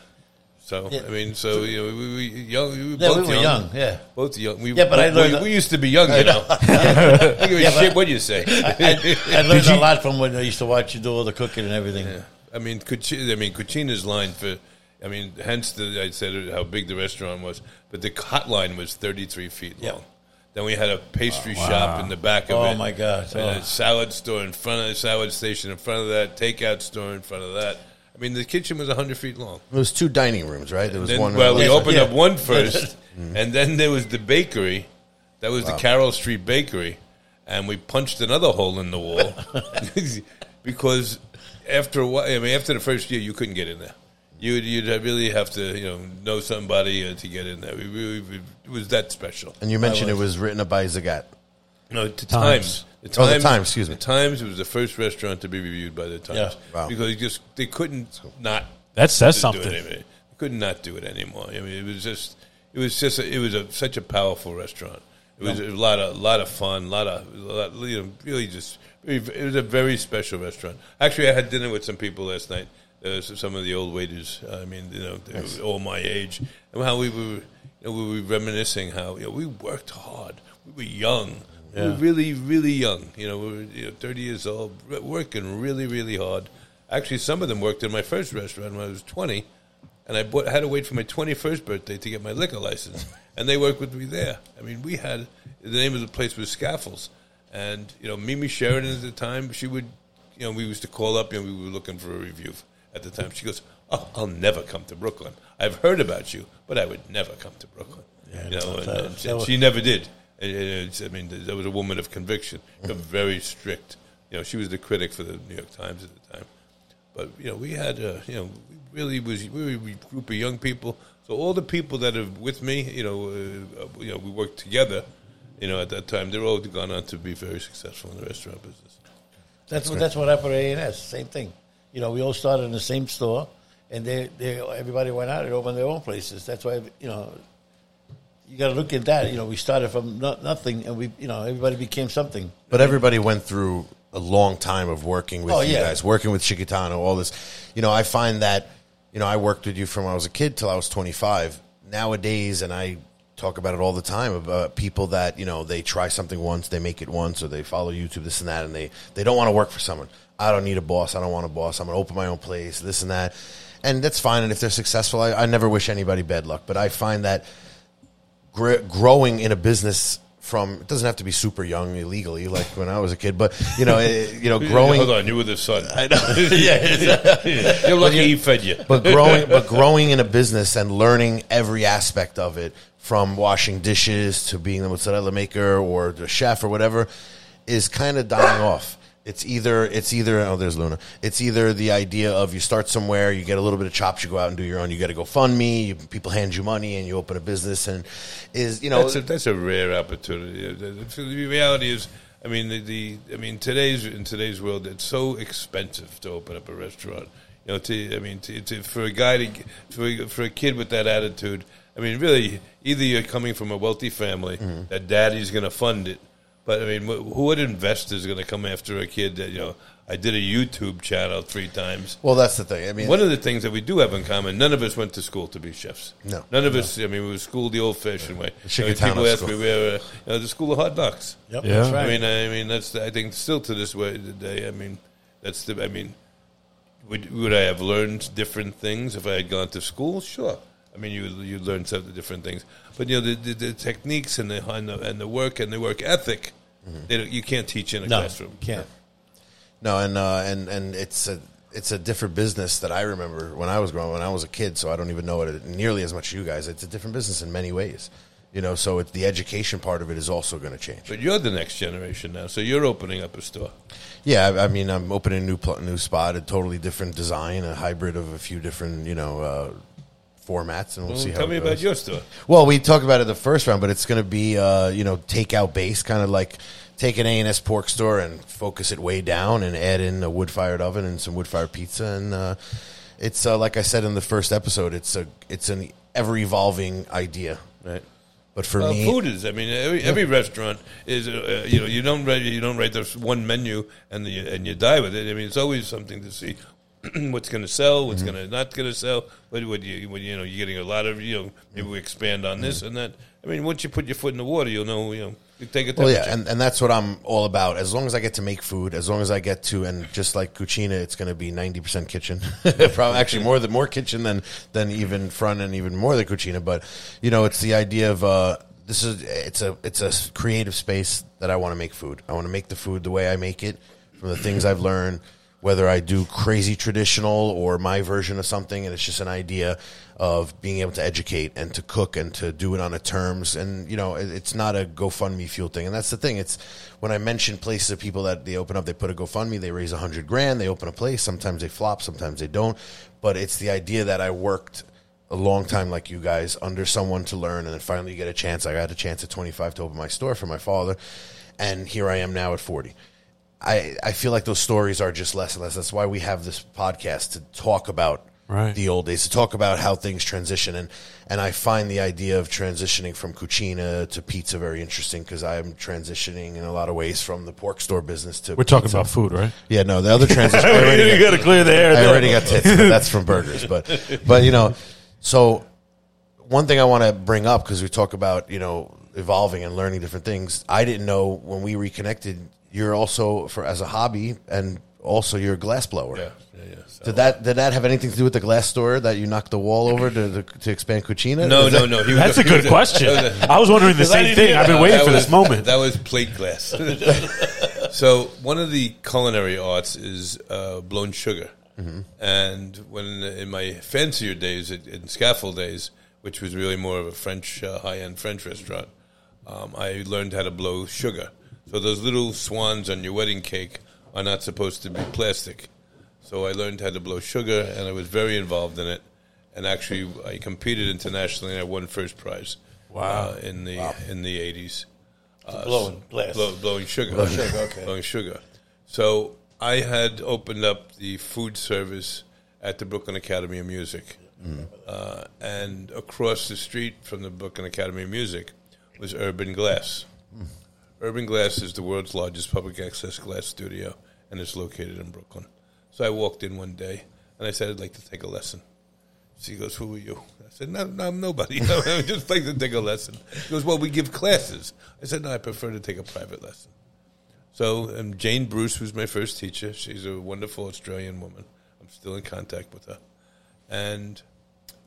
So Yeah. I mean, so you know, we, we young. We were Yeah, both we were young. Yeah. Both young. We, Yeah, but I we- learned we, that- used to be young, you know. I don't give a Yeah, shit what you say. I, I (laughs) learned a lot from when I used to watch you do all the cooking and everything. Yeah. I mean, Cucina, I mean, Cucina's line for, I mean, hence the, I said how big the restaurant was, but the hot line was 33 feet Yeah. long. Then we had a pastry oh, shop in the back of Oh, it. my God. And Oh. a salad store in front of the salad station in front of that, takeout store in front of that. I mean, the kitchen was 100 feet long. It was two dining rooms, right? There was Then, one. well, we opened Yeah. up one first, (laughs) mm-hmm. and then there was the bakery. That was the Carroll Street Bakery, and we punched another hole in the wall (laughs) (laughs) because after a while, I mean, after the first year, you couldn't get in there. You'd you'd really have to you know know somebody uh, to get in there. We really, it was that special. and you mentioned it was written by Zagat. No, the Times. Times. The Oh, the Times, excuse me. The Times was the first restaurant to be reviewed by the Times. Yeah. Wow. Because they just they couldn't not That says do something. it anymore. They could not not do it anymore. I mean, it was just it was just a, it was a, such a powerful restaurant. It was a lot of lot of fun, lot of a lot, you know, really just it was a very special restaurant. Actually, I had dinner with some people last night. Uh, some of the old waiters. I mean, you know, they were all my age, and how we were, you know, we were reminiscing how you know, we worked hard. We were young. We were really, really young. You know, we were you know, thirty years old, working really, really hard. Actually, some of them worked in my first restaurant when I was twenty, and I bought, had to wait for my twenty-first birthday to get my liquor license, (laughs) and they worked with me there. I mean, we had the name of the place was Scaffolds, and you know, Mimi Sheraton at the time, she would, you know, we used to call up and we were looking for a review at the time. She goes, "Oh, I'll never come to Brooklyn. I've heard about you, but I would never come to Brooklyn." Yeah, you know, and, that- and that was- she never did. And it's- I mean, that was a woman of conviction, you know, very strict. You know, she was the critic for the New York Times at the time. But you know, we had uh, you know, we really was we were a group of young people. So all the people that are with me, you know, uh, you know, we worked together. You know, at that time, they're all gone on to be very successful in the restaurant business. That's what that's what happened at A&S. Same thing. You know, we all started in the same store, and they, they everybody went out and opened their own places. That's why you know you got to look at that. You know, we started from no, nothing, and we you know everybody became something. But everybody went through a long time of working with Oh, you yeah. guys, working with Chicatano, all this. You know, I find that, you know, I worked with you from when I was a kid till I was 25. Nowadays, and I talk about it all the time about people that, you know, they try something once, they make it once, or they follow YouTube, this and that, and they, they don't want to work for someone. I don't need a boss. I don't want a boss. I'm going to open my own place, this and that. And that's fine. And if they're successful, I, I never wish anybody bad luck. But I find that gr- growing in a business from it doesn't have to be super young illegally like when I was a kid, but you know, eh, you know, (laughs) growing. Hold on, you were the son. I know. (laughs) yeah, You're lucky he fed you. but growing, but (laughs) growing in a business and learning every aspect of it, from washing dishes to being the mozzarella maker or the chef or whatever, is kind of dying off. It's either it's either oh there's Luna. It's either the idea of you start somewhere, you get a little bit of chops, you go out and do your own. You got to go fund me. You, people hand you money, and you open a business. And is you know That's a, that's a rare opportunity. The, reality is, I mean, the, the I mean today's in today's world, it's so expensive to open up a restaurant. You know, to I mean, to, to, for a guy to for for a kid with that attitude, I mean, really, either you're coming from a wealthy family Mm-hmm. that daddy's going to fund it, but I mean, wh- who would investor is going to come after a kid that you know? I did a YouTube channel three times. well that's the thing. I mean, One of the things that we do have in common, none of us went to school to be chefs. No. None of us, I mean, we were schooled the old fashioned way. I mean, people ask school. me, where, uh, you know, the school of hard knocks. Yep, Yeah. that's right. I mean, I mean, that's, I think, still to this way today, I mean, that's the, I mean, would, would I have learned different things if I had gone to school? Sure. I mean, you you learn some of the different things, but you know the, the, the techniques and the, and the and the work and the work ethic, Mm-hmm. you can't teach in a no, classroom. can't. No, and uh, and and it's a it's a different business that I remember when I was growing when I was a kid. So I don't even know it nearly as much as you guys. It's a different business in many ways, you know. So it's the education part of it is also going to change. But you're the next generation now, so you're opening up a store. Yeah, I, I mean, I'm opening a new pl- new spot, a totally different design, a hybrid of a few different you know uh, formats, and we'll see how. It goes. Tell it me about your store. Well, we talked about it the first round, but it's going to be uh, you know takeout based, kind of like take an A and S pork store and focus it way down, and add in a wood fired oven and some wood fired pizza, and uh, it's uh, like I said in the first episode, it's a it's an ever evolving idea, right? But for Well, me, food is. I mean, every, every restaurant is. Uh, you know, you don't write you don't write this one menu and the, and you die with it. I mean, it's always something to see (clears throat) what's going to sell, what's Mm-hmm. going to not going to sell. What would you when you know you're getting a lot of you know maybe we expand on this and that. I mean, once you put your foot in the water, you'll know. You know, you take it. Well, yeah, and, and that's what I'm all about. As long as I get to make food, as long as I get to, and just like Cucina, it's going to be ninety percent kitchen. (laughs) Probably actually more than more kitchen than than even front and even more than Cucina. But you know, it's the idea of uh, this is it's a it's a creative space that I want to make food. I want to make the food the way I make it from the things I've learned. Whether I do crazy traditional or my version of something, and it's just an idea of being able to educate and to cook and to do it on a terms. And you know, it- it's not a GoFundMe fuel thing. And that's the thing. It's when I mention places of people that they open up, they put a GoFundMe, they raise a hundred grand, they open a place. Sometimes they flop, sometimes they don't. But it's the idea that I worked a long time like you guys under someone to learn, and then finally you get a chance. I got a chance at 25 to open my store for my father, and here I am now at 40. I, I feel like those stories are just less and less. That's why we have this podcast to talk about Right. the old days to talk about how things transition and and I find the idea of transitioning from cucina to pizza very interesting because I'm transitioning in a lot of ways from the pork store business to We're talking pizza. about food, right? yeah no the other transition (laughs) I already got- you got to clear the air. I already got tits, but that's from burgers. But but you know, so one thing I want to bring up because we talk about you know evolving and learning different things. I didn't know when we reconnected. You're also for as a hobby and also you're a glass blower. Yeah, yeah, yeah. So- Did that did that have anything to do with the glass store that you knocked the wall over to to, to expand Cucina? no, no, that- no. He was That's a he good question. that was a- (laughs) I was wondering the same thing. I've been waiting that for was, this moment. That was plate glass. (laughs) so one of the culinary arts is uh, blown sugar, and when in my fancier days, in in scaffold days, which was really more of a French uh, high end French restaurant, um, I learned how to blow sugar. So those little swans on your wedding cake are not supposed to be plastic. So I learned how to blow sugar, and I was very involved in it. And actually, I competed internationally, and I won first prize. Wow. Uh, in the in the eighties, blowing glass. blow, blowing sugar, blowing sugar, okay. (laughs) blowing sugar. So I had opened up the food service at the Brooklyn Academy of Music, uh, and across the street from the Brooklyn Academy of Music was Urban Glass. Urban Glass is the world's largest public access glass studio, and it's located in Brooklyn. So I walked in one day, and I said, "I'd like to take a lesson." She goes, "Who are you?" I said, "No, no I'm nobody. (laughs) I just like to take a lesson." She goes, "Well, we give classes." I said, "No, I prefer to take a private lesson." So um, Jane Bruce was my first teacher. She's a wonderful Australian woman. I'm still in contact with her, and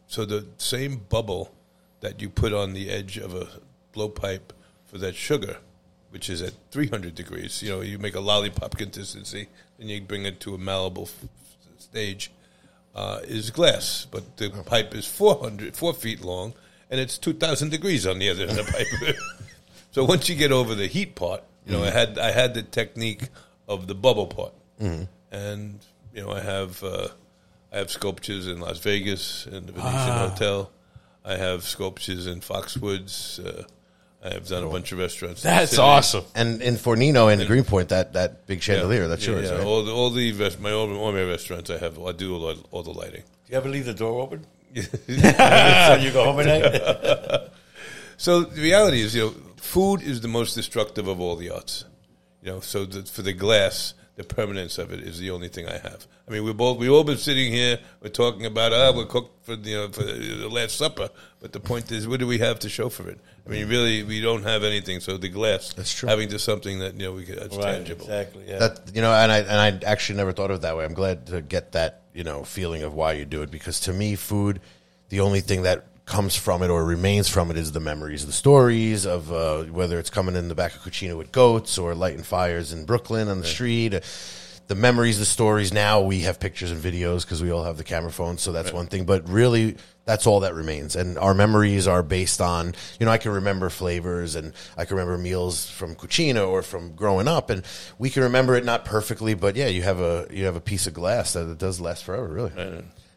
so the same bubble that you put on the edge of a blowpipe for that sugar, which is at 300 degrees, you know, you make a lollipop consistency, and you bring it to a malleable f- stage, uh, is glass. But the pipe is 400, four feet long, and it's 2,000 degrees on the other end of the pipe. (laughs) so once you get over the heat part, you know, I had I had the technique of the bubble part, and you know, I have uh, I have sculptures in Las Vegas in the Venetian Hotel. I have sculptures in Foxwoods. Uh, I have done a bunch of restaurants. in the That's city. awesome. And in Fornino and Greenpoint, that that big Yeah. chandelier, that's Yeah, yours, yeah. right? All the all the rest, my all, all my restaurants, I have I do all, all the lighting. Do you ever leave the door open? (laughs) so you go home at night? (laughs) So the reality is, you know, food is the most destructive of all the arts. You know, so the, for the glass, the permanence of it is the only thing I have. I mean, we're both we all been sitting here, we're talking about ah, we're cooked for you know for the Last Supper, but the point is, what do we have to show for it? I mean, really, we don't have anything. So the glass, That's true. having to something that you know we could, that's right, tangible. exactly. Yeah. That you know, and I and I actually never thought of it that way. I'm glad to get that you know feeling of why you do it because to me, food, the only thing that comes from it or remains from it is the memories, the stories of uh, whether it's coming in the back of Cucina with goats or lighting fires in Brooklyn on the street. uh, The memories, the stories. Now we have pictures and videos because we all have the camera phones, so that's one thing. But really, that's all that remains. And our memories are based on, you know, I can remember flavors and I can remember meals from Cucina or from growing up, and we can remember it not perfectly, but yeah, you have a you have a piece of glass that it does last forever, really.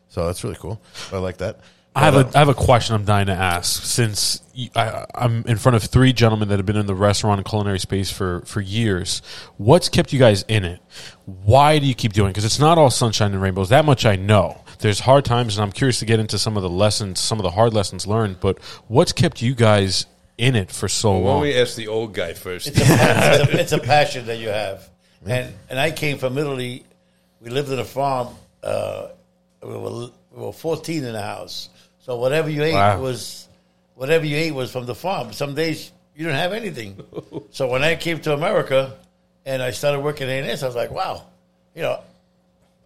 So that's really cool. I like that. I have a I have a question I'm dying to ask since you, I, I'm in front of three gentlemen that have been in the restaurant and culinary space for for years. What's kept you guys in it? Why do you keep doing? Because it's not all sunshine and rainbows. That much I know. There's hard times, and I'm curious to get into some of the lessons, some of the hard lessons learned. But what's kept you guys in it for so Why don't long? we ask the old guy first? it's, a, it's, a, (laughs) it's a passion that you have. And and I came from Italy. We lived in a farm. Uh, we, were, we were 14 in the house. So whatever you ate Wow. was whatever you ate was from the farm. Some days you didn't have anything. (laughs) so when I came to America and I started working at A&S, I was like, wow, you know,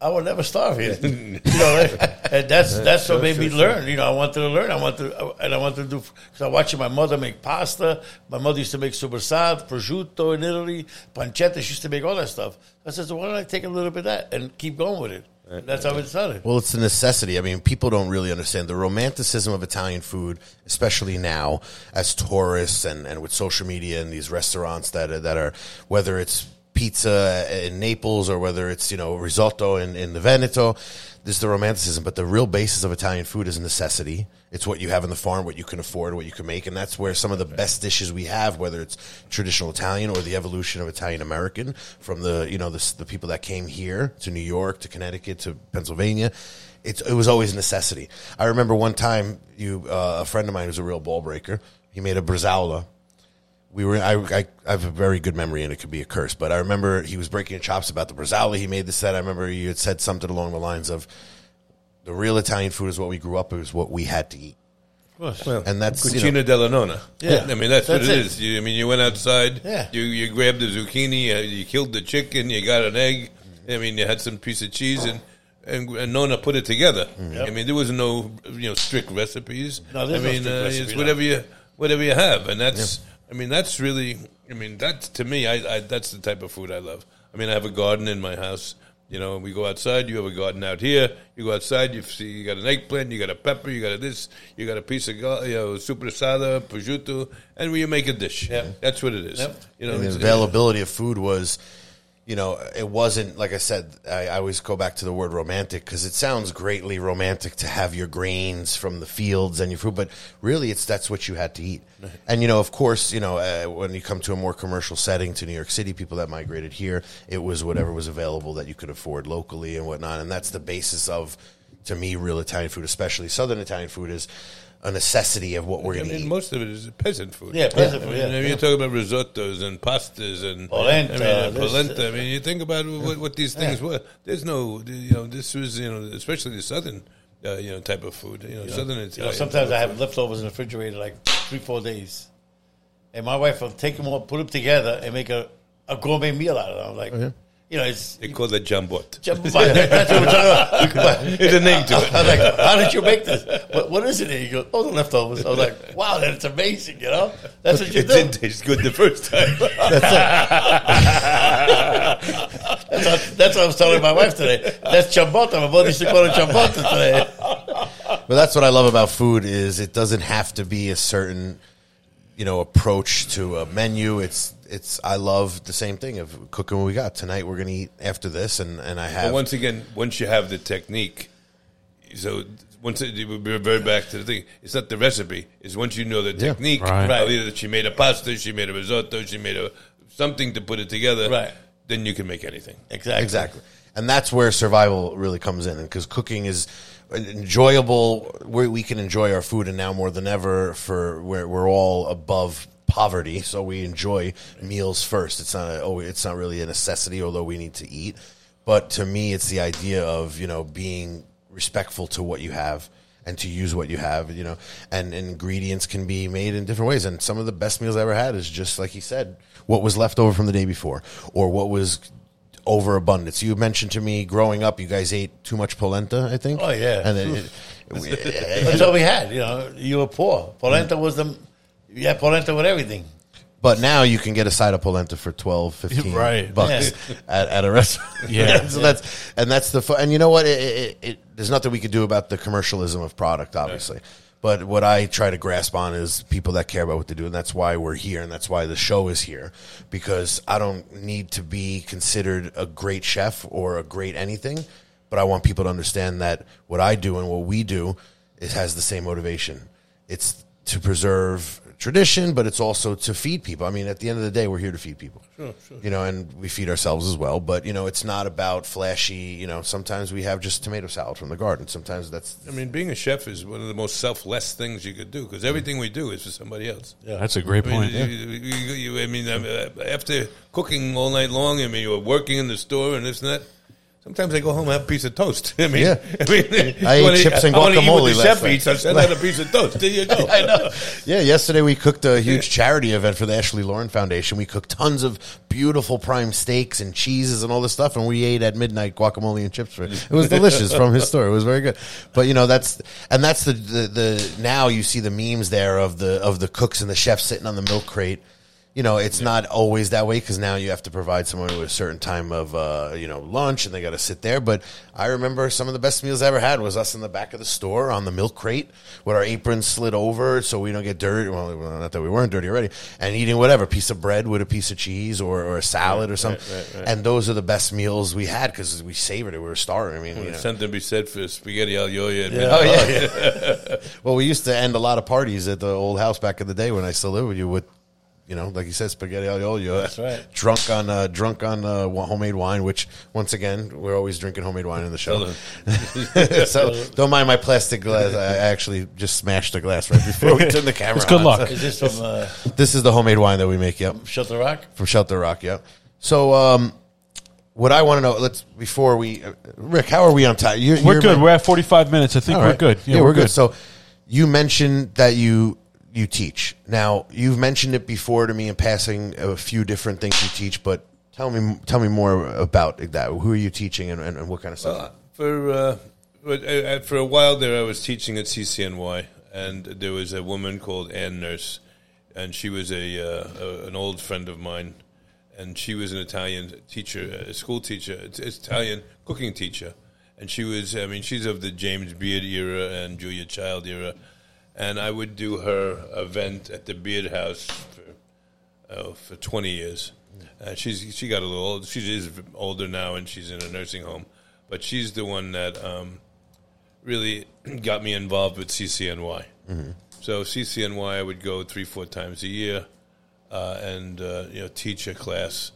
I will never starve here. (laughs) you know, and that's that's what made me learn. You know, I wanted to learn. I wanted to, and I wanted to do. Because I watched my mother make pasta. My mother used to make supersad, prosciutto in Italy, pancetta. She used to make all that stuff. I said, so why don't I take a little bit of that and keep going with it? And that's how it started. Well, it's a necessity. I mean, people don't really understand the romanticism of Italian food, especially now as tourists and, and with social media and these restaurants that are, that are whether it's pizza in Naples or whether it's you know risotto in, in the Veneto. There's the romanticism, but the real basis of Italian food is necessity. It's what you have in the farm, what you can afford, what you can make, and that's where some of the best dishes we have, whether it's traditional Italian or the evolution of Italian American, from the you know the, the people that came here to New York to Connecticut to Pennsylvania. It's, it was always necessity. I remember one time, you uh, a friend of mine who's a real ball breaker. He made a brazola we were I, I, I have a very good memory and it could be a curse but i remember he was breaking chops about the brazzali he made the set i remember you had said something along the lines of the real italian food is what we grew up with is what we had to eat Well, And that's, you Cucina know- della Nonna. Yeah. I mean that's, That's what it it. is. You, I mean, you went outside. Yeah. You you grabbed the zucchini. Uh, you killed the chicken. You got an egg. I mean, you had some piece of cheese and. And, and Nonna put it together. I mean, there was no you know strict recipes. No, I there's no mean, strict uh, recipe, it's no. whatever you whatever you have, and that's. I mean, that's really. I mean, that's to me. I, I that's the type of food I love. I mean, I have a garden in my house. You know, we go outside. You have a garden out here. You go outside. You see, you got an eggplant. You got a pepper. You got a this. You got a piece of you know supersada, prosciutto, and we make a dish. Yep. That's what it is. Yep. You know, the availability of food was you know it wasn't like i said i, I always go back to the word romantic because it sounds greatly romantic to have your grains from the fields and your food but really it's that's what you had to eat. And you know of course you know uh, when you come to a more commercial setting to new york city people that migrated here it was whatever was available that you could afford locally and whatnot and that's the basis of to me real italian food especially southern italian food is a necessity of what we're I going to mean, eat most of it is peasant food. Yeah, peasant I food, mean, yeah. I mean, you talk about risottos and pastas and Polenta, I mean, uh, this- polenta. I mean, you think about what, what these things were. There's no, you know, this was, you know, especially the southern, uh, you know, type of food. You know, southern. You know, Italian sometimes I of have leftovers in the refrigerator like three, four days. And my wife will take them all, put them together, and make a, a gourmet meal out of them. I'm like, you know, it's. They call that jambot. (laughs) That's what we're talking about. (laughs) There's a name to it. I was like, how did you make this? What, what is it? And he goes, oh, the leftovers. I was like, wow, that's amazing, you know? That's what you It do. didn't taste good the first time. (laughs) That's what, that's what I was telling my wife today. That's chambota. My mother used to call it chambota today. But that's what I love about food is it doesn't have to be a certain, you know, approach to a menu. It's it's I love the same thing of cooking what we got tonight. We're gonna eat after this, and and I But have once again, once you have the technique, so once it, we revert back to the thing, it's not the recipe. It's once you know the Yeah. technique. Right. of Either that she made a pasta, she made a risotto, she made a something to put it together. Right. Then you can make anything. Exactly. exactly, and that's where survival really comes in, because cooking is enjoyable. We we can enjoy our food, and now more than ever, for we're we're all above poverty, so we enjoy meals first. It's not a, oh, it's not really a necessity, although we need to eat. But to me, it's the idea of you know being respectful to what you have and to use what you have. You know, and, ingredients can be made in different ways. And some of the best meals I ever had is just like he said, what was left over from the day before, or what was overabundance. You mentioned to me growing up, you guys ate too much polenta. I think. Oh, yeah. and then it, (laughs) That's all we had. You know, you were poor. Polenta was the. Had polenta with everything. But now you can get a side of polenta for 12, (laughs) 15 Right. bucks at, at a (laughs) restaurant. Yeah. (laughs) so that's and that's the fu- and you know what? It, it, it, there's nothing we could do about the commercialism of product, obviously. But what I try to grasp on is people that care about what they do, and that's why we're here, and that's why the show is here, because I don't need to be considered a great chef or a great anything, but I want people to understand that what I do and what we do it has the same motivation. It's to preserve tradition, but it's also to feed people. I mean, at the end of the day, we're here to feed people. Sure, sure. You know, and we feed ourselves as well. But you know, it's not about flashy. You know, sometimes we have just tomato salad from the garden. Sometimes that's I mean, being a chef is one of the most selfless things you could do because everything we do is for somebody else. Yeah, that's a great I mean, point. you- you- you- I mean, um, uh, after cooking all night long, I mean, you're working in the store and this and that. Sometimes I go home and have a piece of toast. (laughs) I mean, Yeah. I mean, I ate chips and I wanna eat guacamole last chef night. eats. I send out a piece of toast. There you (laughs) go. I know. Yeah, yesterday we cooked a huge charity event for the Ashley Lauren Foundation. We cooked tons of beautiful prime steaks and cheeses and all this stuff, and we ate at midnight guacamole and chips for it. It was delicious from his store. It was very good. But you know that's and that's the, the the now you see the memes there of the of the cooks and the chefs sitting on the milk crate. You know, it's not always that way because now you have to provide someone with a certain time of, uh, you know, lunch and they got to sit there. But I remember some of the best meals I ever had was us in the back of the store on the milk crate with our aprons slid over so we don't get dirty. Well, not that we weren't dirty already, and eating whatever piece of bread with a piece of cheese or, or a salad or something. right, right. And those are the best meals we had because we savored it. We were starving. I mean, you know. Something to be said for spaghetti al olio. and Oh yeah. (laughs) well, we used to end a lot of parties at the old house back in the day when I still lived with you with, you know, like you said, spaghetti al olio. That's right. (laughs) Drunk on uh, drunk on uh, homemade wine, which once again we're always drinking homemade wine in the show. (laughs) so don't mind my plastic glass. I actually just smashed the glass right before we turned the camera. It's good on. luck. Is this from uh, This is the homemade wine that we make. Yep From Shelter Rock? from Shelter Rock. Yep. So, um, what I want to know, let's before we, uh, Rick, how are we on time? You're, We're you're good. my- We're at 45 minutes. I think All we're good. Yeah, we're, good. So you mentioned that you you teach. Now you've mentioned it before to me in passing a few different things you teach, but tell me tell me more about that. Who are you teaching and, and, what kind of stuff? Uh, for uh, uh, for a while there, I was teaching at CCNY, and there was a woman called Ann Nurse, and she was a, uh, a an old friend of mine, and she was an Italian teacher, a school teacher, Italian cooking teacher, and she was, I mean, she's of the James Beard era and Julia Child era, and I would do her event at the Beard House for oh, for 20 years. Uh, she's she got a little old. She is older now, and she's in a nursing home. But she's the one that um, really (clears throat) got me involved with CCNY. So CCNY, I would go three, four times a year, uh, and uh, you know teach a class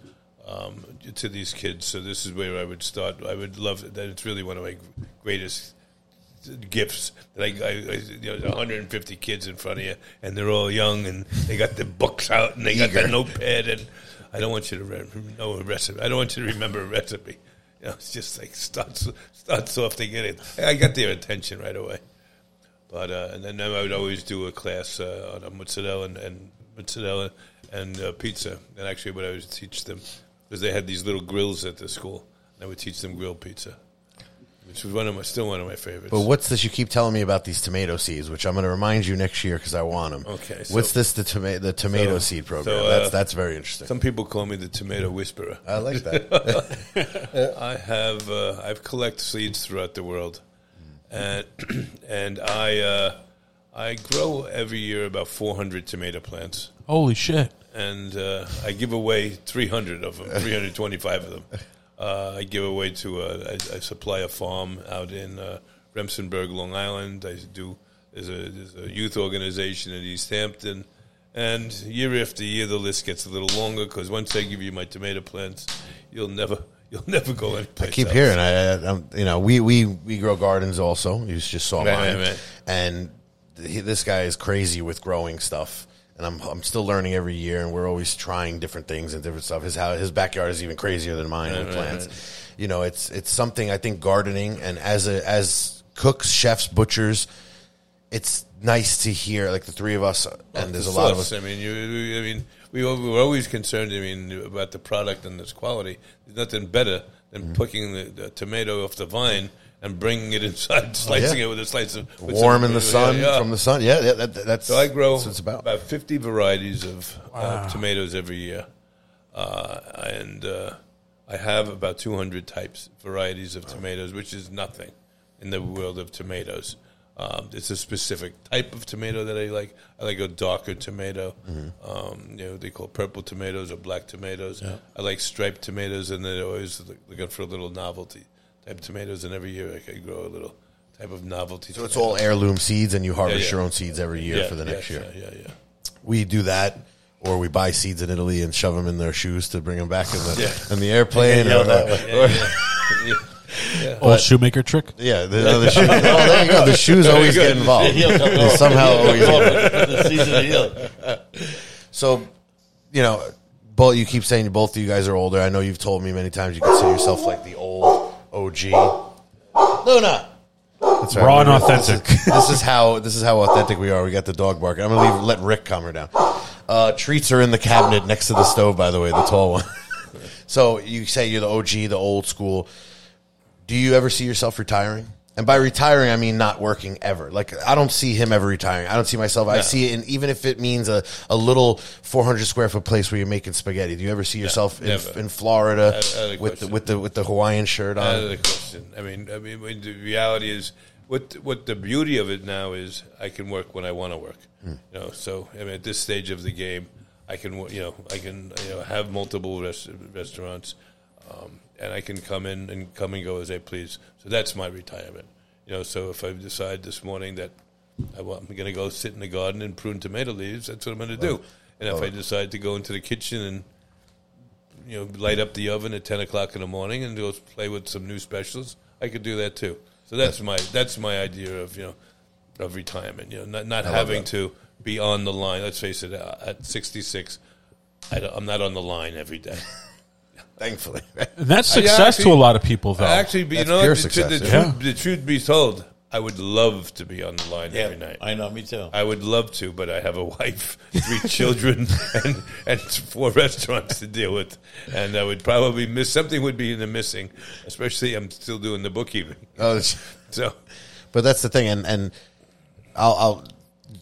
um, to these kids. So this is where I would start. I would love that. It's really one of my greatest gifts that I, I, I you know, 150 kids in front of you, and they're all young, and they got their books out, and they got their notepad, and I don't want you to re- know a recipe. I don't want you to remember a recipe. You know, it's just like starts starts off to get it. I got their attention right away. But uh, and then I would always do a class uh, on a mozzarella and, and mozzarella and uh, pizza. And actually, what I would teach them because they had these little grills at the school, and I would teach them grilled pizza, which was one of my still one of my favorites. but what's this you keep telling me about these tomato seeds, which I'm going to remind you next year because I want them. Okay, so- what's this the tomato the tomato So- seed program? so, uh, that's that's very interesting. Some people call me the tomato whisperer. I like that. (laughs) I have uh, I've collected seeds throughout the world, and (clears throat) and I uh, I grow every year about 400 tomato plants, Holy shit. and uh, I give away 300 of them, 325 of them. Uh, I give away to a, I, I supply a farm out in uh, Remsenburg, Long Island. I do there's a, there's a youth organization in East Hampton. And year after year, the list gets a little longer because once I give you my tomato plants, you'll never (laughs) you'll never go anyplace. I keep else. hearing. I, I I'm, you know, we we we grow gardens also. You just saw Right, mine, right, right. and he, this guy is crazy with growing stuff. And I'm I'm still learning every year, and we're always trying different things and different stuff. His his backyard is even crazier than mine with right, plants. You know, it's it's something I think gardening and as a as cooks, chefs, butchers, it's nice to hear like the three of us, and there's a lot of us. I mean, you, I mean, we were we were always concerned. I mean, about the product and its quality. There's nothing better than Mm-hmm. picking the, the tomato off the vine and bringing it inside, (laughs) slicing Oh, yeah. it with a slice of with Warm some- in the sun, yeah, yeah. from the sun. Yeah, yeah that, that's So I grow about. about 50 varieties of uh, tomatoes every year. Uh, and uh, I have about 200 types, varieties of tomatoes, which is nothing in the world of tomatoes. Um, it's a specific type of tomato that I like. I like a darker tomato. Mm-hmm. Um, you know, they call purple tomatoes or black tomatoes. I like striped tomatoes, and they're always looking for a little novelty type tomatoes. And every year I grow a little type of novelty. So it's all heirloom seeds, and you harvest Yeah, yeah. your own seeds every year Yeah, for the next yes, year. Yeah, yeah, yeah. We do that, or we buy seeds in Italy and shove them in their shoes to bring them back in the in the airplane. Yeah, or- that way. or- Old shoemaker trick. yeah, the, no, the shoes. Oh, there you go. The shoes always get involved. Heel They off. somehow always get (laughs) the season of heel. So, you know, both you keep saying both of you guys are older. I know you've told me many times you consider yourself like the old OG. Luna. That's Raw and This is- authentic. This is how this is how authentic we are. We got the dog barking. I'm gonna leave. Let Rick calm her down. Uh, treats are in the cabinet next to the stove. By the way, the tall one. (laughs) so you say you're the OG, the old school. Do you ever see yourself retiring? And by retiring, I mean not working ever. Like I don't see him ever retiring. I don't see myself. I see it, in, even if it means a, a little 400 square foot place where you're making spaghetti. Do you ever see yourself in, in Florida Out- out the with the with the with the Hawaiian shirt on? the question. I mean, I mean, the reality is, what what the beauty of it now is, I can work when I want to work. Hmm. You know, so I mean, at this stage of the game, I can you know I can you know have multiple rest, restaurants, um, and I can come in and come and go as I please. So that's my retirement. You know, so if I decide this morning that I want, I'm going to go sit in the garden and prune tomato leaves, that's what I'm going to do. And if I decide to go into the kitchen and you know, light up the oven at ten o'clock in the morning and go play with some new specials. I could do that too. So that's my that's my idea of you know of retirement. You know, not not having that. to be on the line. Let's face it, uh, at sixty six, I'm not on the line every day. (laughs) Thankfully, And (laughs) that's Uh, yeah, success to a lot of people, though. Actually, but you That's know, pure the, success, the, yeah. truth, the truth be told, I would love to be on the line Yeah, every night. I know, me too. I would love to, but I have a wife, three (laughs) children, and, and four restaurants to deal with, and I would probably miss something. Would be in the missing, especially I'm still doing the bookkeeping. oh, (laughs) So but that's the thing. And and I'll, I'll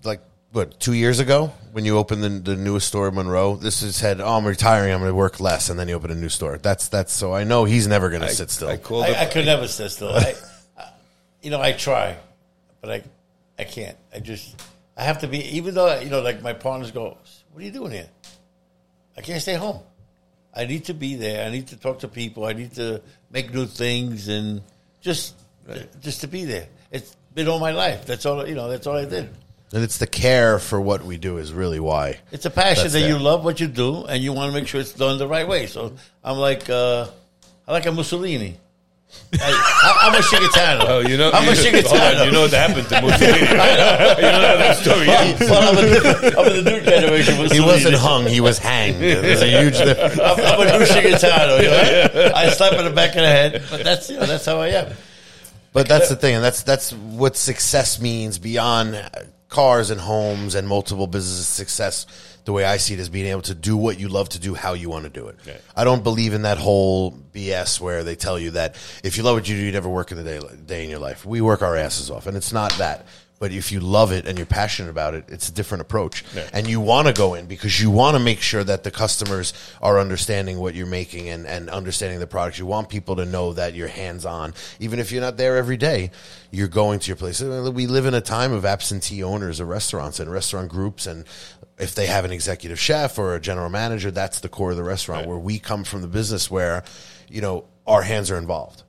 like what two years ago when you open the, the newest store in Monroe. This is said, oh, I'm retiring. I'm going to work less, and then you open a new store. That's that's so I know he's never going to sit still. I called. I, I could never sit still. (laughs) I, I- you know, I try, but I, I can't. I just, I have to be. Even though you know, like my partners go, "What are you doing here?" I can't stay home. I need to be there. I need to talk to people. I need to make new things and just, just to be there. It's been all my life. That's all. You know, that's all I did. And it's the care for what we do is really why. It's a passion That's that you love what you do, and you want to make sure it's done the right way. So I'm like, uh, I like a Mussolini. I, I'm a Chicatano. Oh, you know, I'm you, a hold on, you know what happened to Mussolini? (laughs) you know that story? Yeah. well, I'm, a, I'm in the new generation. He wasn't hung; he was hanged. There's a huge difference. (laughs) I'm, I'm a new Chicatano. You know? I slap in the back of the head, but that's you know, that's how I am. But that's the thing, and that's that's what success means beyond cars and homes and multiple businesses. Success, the way I see it, is being able to do what you love to do, how you want to do it. Right. I don't believe in that whole BS where they tell you that if you love what you do, you never work in the day day in your life. We work our asses off, and it's not that. But if you love it and you're passionate about it, it's a different approach. Yeah. And you want to go in because you want to make sure that the customers are understanding what you're making and, and understanding the products. You want people to know that you're hands on. Even if you're not there every day, you're going to your place. We live in a time of absentee owners of restaurants and restaurant groups. And if they have an executive chef or a general manager, that's the core of the restaurant where we come from the business where, you know, our hands are involved.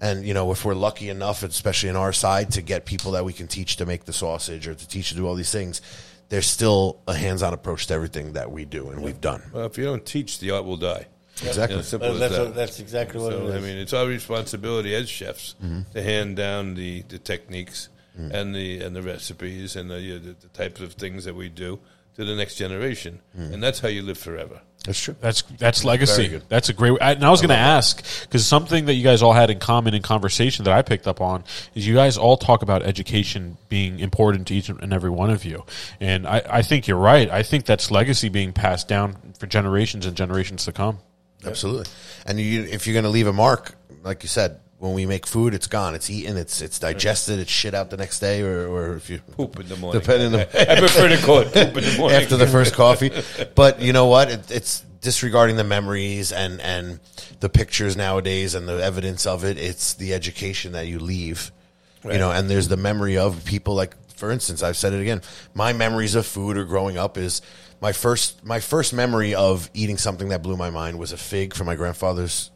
And you know, if we're lucky enough, especially in our side, to get people that we can teach to make the sausage or to teach to do all these things, there's still a hands-on approach to everything that we do and we've done. Well, if you don't teach, the art will die. Exactly. You know, simple as That's, that. what, that's exactly what So, it is. I mean, it's our responsibility as chefs mm-hmm. to hand down the, the techniques mm. and the and the recipes and the, you know, the, the types of things that we do to the next generation, mm. and that's how you live forever. That's true. That's that's legacy. That's a great. I, and I was going to ask because something that you guys all had in common in conversation that I picked up on is you guys all talk about education being important to each and every one of you, and I, I think you're right. I think that's legacy being passed down for generations and generations to come. Absolutely. And you, if you're going to leave a mark, like you said, when we make food, it's gone. It's eaten. It's it's digested. It's shit out the next day, or, or if you Poop in the morning. depending on (laughs) I prefer to call it poop in the (laughs) morning after the first coffee. But you know what? It, it's disregarding the memories and and the pictures nowadays and the evidence of it. It's the education that you leave. You know, and there's the memory of people like, for instance, I've said it again. My memories of food or growing up is my first my first memory of eating something that blew my mind was a fig from my grandfather's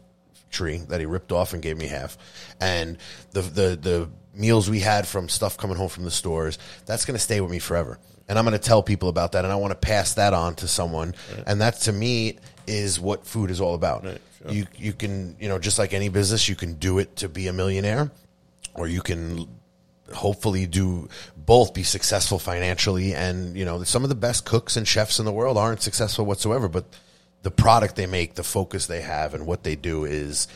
tree that he ripped off and gave me half. And the the the meals we had from stuff coming home from the stores, that's going to stay with me forever. And I'm going to tell people about that and I want to pass that on to someone. And that to me is what food is all about. You you can, you know, just like any business, you can do it to be a millionaire or you can hopefully do both be successful financially and you know some of the best cooks and chefs in the world aren't successful whatsoever but the product they make the focus they have and what they do is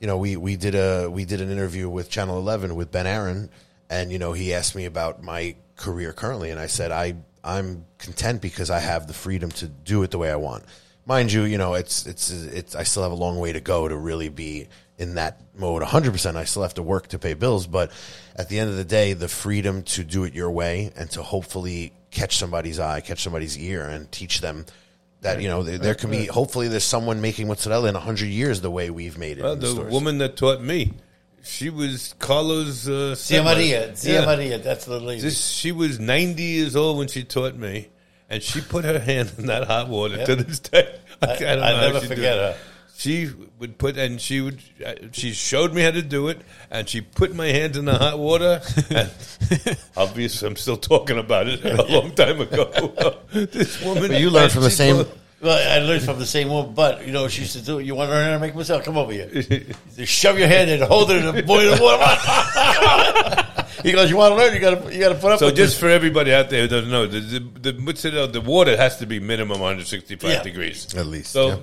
you know we we did a we did an interview with channel 11 with Ben Aaron and you know he asked me about my career currently and I said I I'm content because I have the freedom to do it the way I want mind you you know it's it's it's I still have a long way to go to really be in that mode 100%. I still have to work to pay bills, but at the end of the day, the freedom to do it your way and to hopefully catch somebody's eye, catch somebody's ear, and teach them that you know there, there can be. Hopefully, there's someone making mozzarella in 100 years the way we've made it. Well, in the stores. woman that taught me, she was Carlos uh, Sema. Maria. Zia Yeah. Maria. That's the lady. This, she was 90 years old when she taught me, and she put her (laughs) hand in that hot water to this day. I, I, I don't know I how never forget her. She would put, and she would, uh, she showed me how to do it, and she put my hands in the hot water. And (laughs) obviously, I'm still talking about it a long time ago. (laughs) this woman, But you learned from the same- put- Well, I learned from the same woman, but you know, she used to do it. You want to learn how to make myself? Come over here. (laughs) You shove your hand in, hold it in the boiling water. he goes, "You want to learn? You got to, you got to put up." So with just this. for everybody out there who doesn't know, the the, the the water has to be minimum 165 Yeah. degrees At least, So. yeah.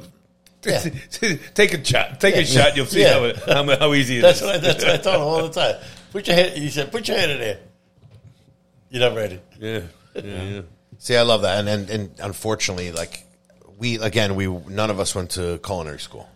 (laughs) take a shot. Take a shot. You'll see Yeah. how, how how easy it that's is. what I, that's what I told him all the time. Put your hand. He said, "Put your hand in there." You're not ready. Yeah, yeah, yeah. See, I love that, and and, and unfortunately, like we again, we none of us went to culinary school,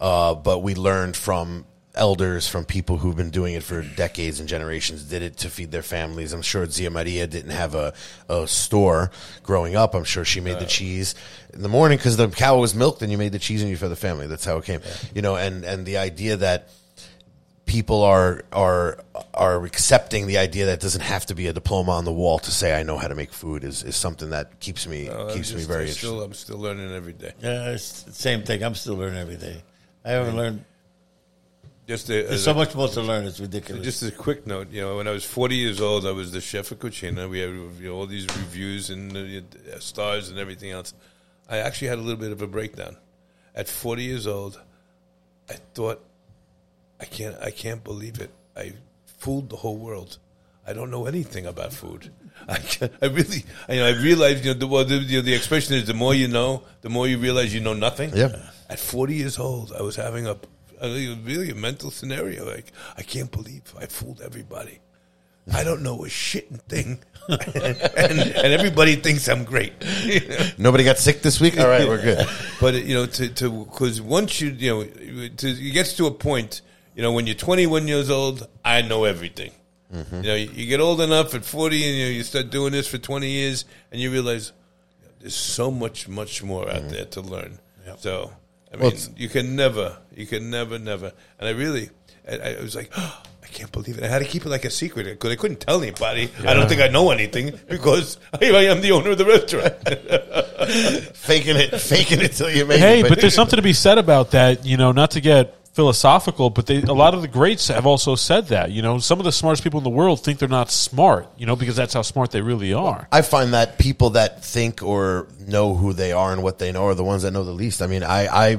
uh, but we learned from elders, from people who've been doing it for decades and generations, did it to feed their families. I'm sure Zia Maria didn't have a, a store growing up. I'm sure she made the cheese in the morning because the cow was milked, and you made the cheese and you fed the family. That's how it came, you know. And and the idea that people are are are accepting the idea that it doesn't have to be a diploma on the wall to say I know how to make food is, is something that keeps me Uh, I'm keeps me just- very I'm interested. still, I'm still learning every day. Yeah, it's the same thing. I'm still learning every day. I haven't learned. Just a, There's as so a- much more to learn. It's ridiculous. just a quick note. You know, when I was 40 years old, I was the chef of Cucina. We had you know, all these reviews and uh, stars and everything else. I actually had a little bit of a breakdown. At 40 years old, I thought, I can't, I can't believe it. I fooled the whole world. I don't know anything about food. (laughs) I, can't- I really, I, you know, I realized, you know, the, well, the, you know, the expression is the more you know, the more you realize you know nothing. Yeah. At 40 years old, I was having a, a really a mental scenario. Like, I can't believe I fooled everybody. I don't know a shitting thing. (laughs) and, and everybody thinks I'm great. (laughs) Nobody got sick this week. All right, we're good. (laughs) But you know, to to because once you you know, to, it gets to a point. You know, when you're 21 years old, I know everything. Mm-hmm. You know, you, you get old enough at 40, and you, know, you start doing this for 20 years, and you realize there's so much, much more out mm-hmm. there to learn. So, I mean, Well, you can never, you can never, never. And I really, I, I was like, (gasps) I can't believe it. I had to keep it like a secret because I couldn't tell anybody. I don't think I know anything because (laughs) here I am the owner of the restaurant. (laughs) faking it, faking it till you make Hey, it. but there's something to be said about that. You know, not to get philosophical, but they, a lot of the greats have also said that. You know, some of the smartest people in the world think they're not smart. You know, because that's how smart they really are. I find that people that think or know who they are and what they know are the ones that know the least. I mean, I, I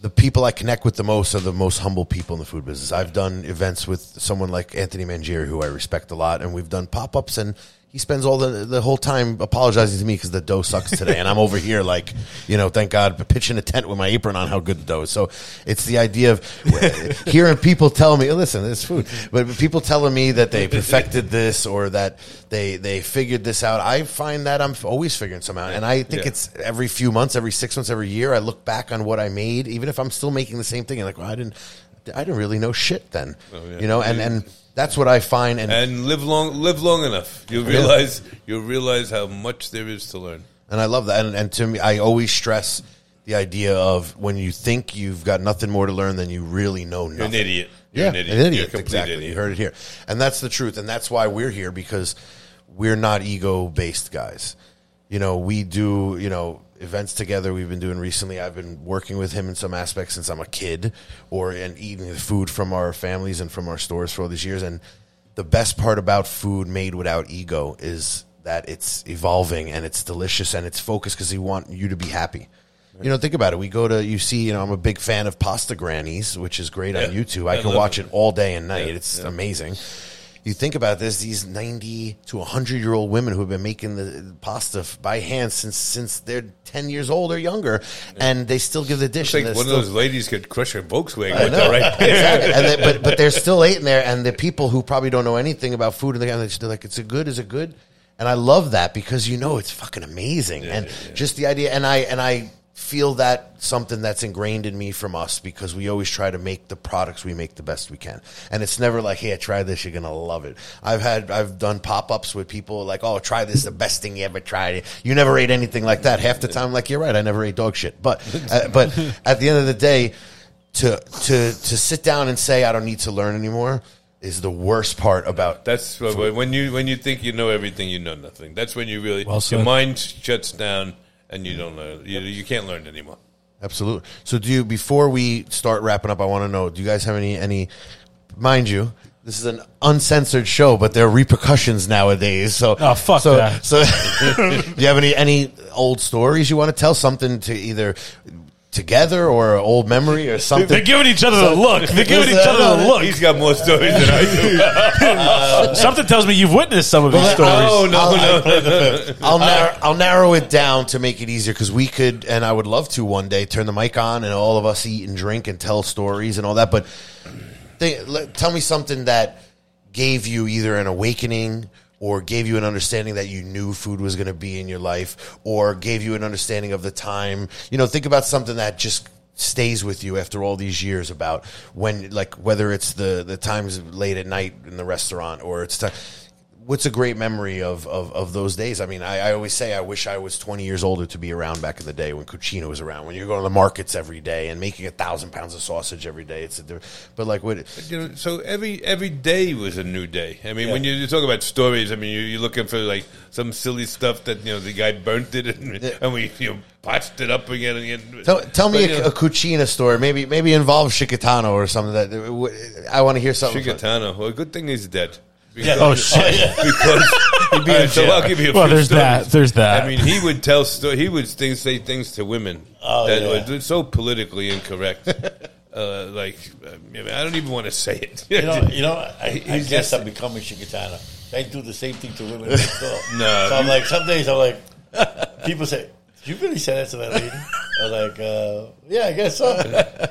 the people I connect with the most are the most humble people in the food business. I've done events with someone like Anthony Mangieri, who I respect a lot, and we've done pop ups, and he spends all the the whole time apologizing to me because the dough sucks today, and I'm over here like, you know, thank God, pitching a tent with my apron on how good the dough is. So it's the idea of (laughs) hearing people tell me, oh, listen, it's food, but people telling me that they perfected this or that they they figured this out. I find that I'm always figuring something out, and I think Yeah. it's every few months, every six months, every year. I look back on what I made, even if I'm still making the same thing, and like, well, I didn't, I didn't really know shit then, yeah. you know, and and that's what I find, and and live long, live long enough. You'll realize, you'll realize how much there is to learn. And I love that. And, and to me, I always stress the idea of when you think you've got nothing more to learn than you really know nothing. You're an idiot. You're yeah, an idiot. You're a complete exactly. idiot. You heard it here. And that's the truth. And that's why we're here because we're not ego based guys. You know, we do, you know, events together we've been doing recently. I've been working with him in some aspects since I'm a kid or and eating the food from our families and from our stores for all these years. And the best part about food made without ego is that it's evolving and it's delicious and it's focused because he want you to be happy. You know, think about it. We go to you see. You know, I'm a big fan of Pasta Grannies, which is great on YouTube. I I can watch it. it all day and night. Yeah, It's yeah. amazing. You think about this; these 90 to 100 year old women who have been making the pasta by hand since since they're 10 years old or younger, and they still give the dish. It's like one they're of those ladies could crush a Volkswagen with that right (laughs) exactly. And they, but but they're still eating there, and the people who probably don't know anything about food, and they're they're like, "It's a good, is it good?" And I love that because you know it's fucking amazing, and just the idea. And I and I feel that something that's ingrained in me from us because we always try to make the products we make the best we can. And it's never like, hey, I try this, you're gonna love it. I've had I've done pop ups with people like, oh, try this, the best thing you ever tried. You never ate anything like that. Half the time, like you're right, I never ate dog shit. But uh, (laughs) but at the end of the day, to to to sit down and say I don't need to learn anymore is the worst part about That's what, when you when you think you know everything, you know nothing. That's when you really Well your mind shuts down and you don't learn. You, you can't learn anymore. Absolutely. So, do you before we start wrapping up? I want to know: Do you guys have any any? Mind you, this is an uncensored show, but there are repercussions nowadays. So, Oh, fuck so, that. So, (laughs) do you have any any old stories you want to tell? Something to either together or an old memory or something. They're giving each other the look. They're giving (laughs) each other the look. He's got more stories than I do. (laughs) Uh, something tells me you've witnessed some of these stories. Oh no, (laughs) I'll- no, I'll narrow, I'll narrow it down to make it easier because we could, and I would love to one day turn the mic on and all of us eat and drink and tell stories and all that. But they, let, tell me something that gave you either an awakening or gave you an understanding that you knew food was going to be in your life or gave you an understanding of the time. You know, think about something that just stays with you after all these years about when like whether it's the the times late at night in the restaurant or it's time what's a great memory of, of, of those days? I mean, I, I always say I wish I was 20 years older to be around back in the day when Cucina was around, when you're going to the markets every day and making a thousand pounds of sausage every day. It's a, but like what, You know, so every every day was a new day. I mean, when you, you talk about stories, I mean, you, you're looking for like some silly stuff that you know the guy burnt it and, and we you know botched it up again and again. tell, tell me But, a, know, a Cucina story, maybe, maybe involve Chicatano or something that I want to hear something. Chicatano. Well, good thing he's dead. Oh shit! (laughs) because he'd be in so I'll give you a Well, few there's stories. that. There's that. I mean, he would tell sto- he would things, say things to women Oh, that yeah. were so politically incorrect. (laughs) uh, like, I, mean, I don't even want to say it. You know, (laughs) you know I, I guess just- I'm becoming Chicatano. They do the same thing to women. No. So I'm like, some days I'm like, people say, did you really say that to that lady? I'm like, uh, yeah, I guess so.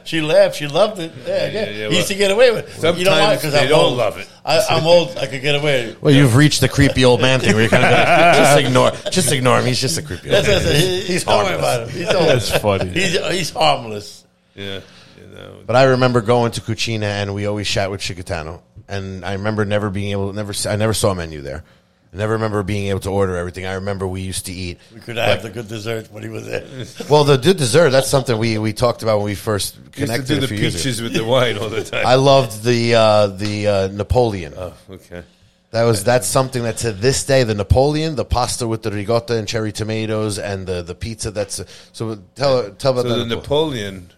She laughed. She loved it. Yeah, I guess. yeah, he well, used to get away with it. You know why? sometimes Because they I'm don't old. love it. I, I'm old. I could get away. Well, you've reached the creepy old man thing where you're kind of like, just ignore, just ignore him. He's just a creepy old That's man. what I said. He- He's don't harmless. about him. He's old. (laughs) That's funny. He's, he's harmless. yeah, you know. But I remember going to Cucina and we always chat with Chicatano. And I remember never being able, never, I never saw a menu there. I never remember being able to order everything. I remember we used to eat. We could have the good dessert when he was there. (laughs) Well, the good dessert, that's something we, we talked about when we first connected. Used to connected do a the few years peaches with the wine all the (laughs) time. I loved the uh, the uh, Napoleon. oh, okay. That was that's something that to this day the Napoleon, the pasta with the ricotta and cherry tomatoes, and the, the pizza. That's so. Tell tell about So that. the Napoleon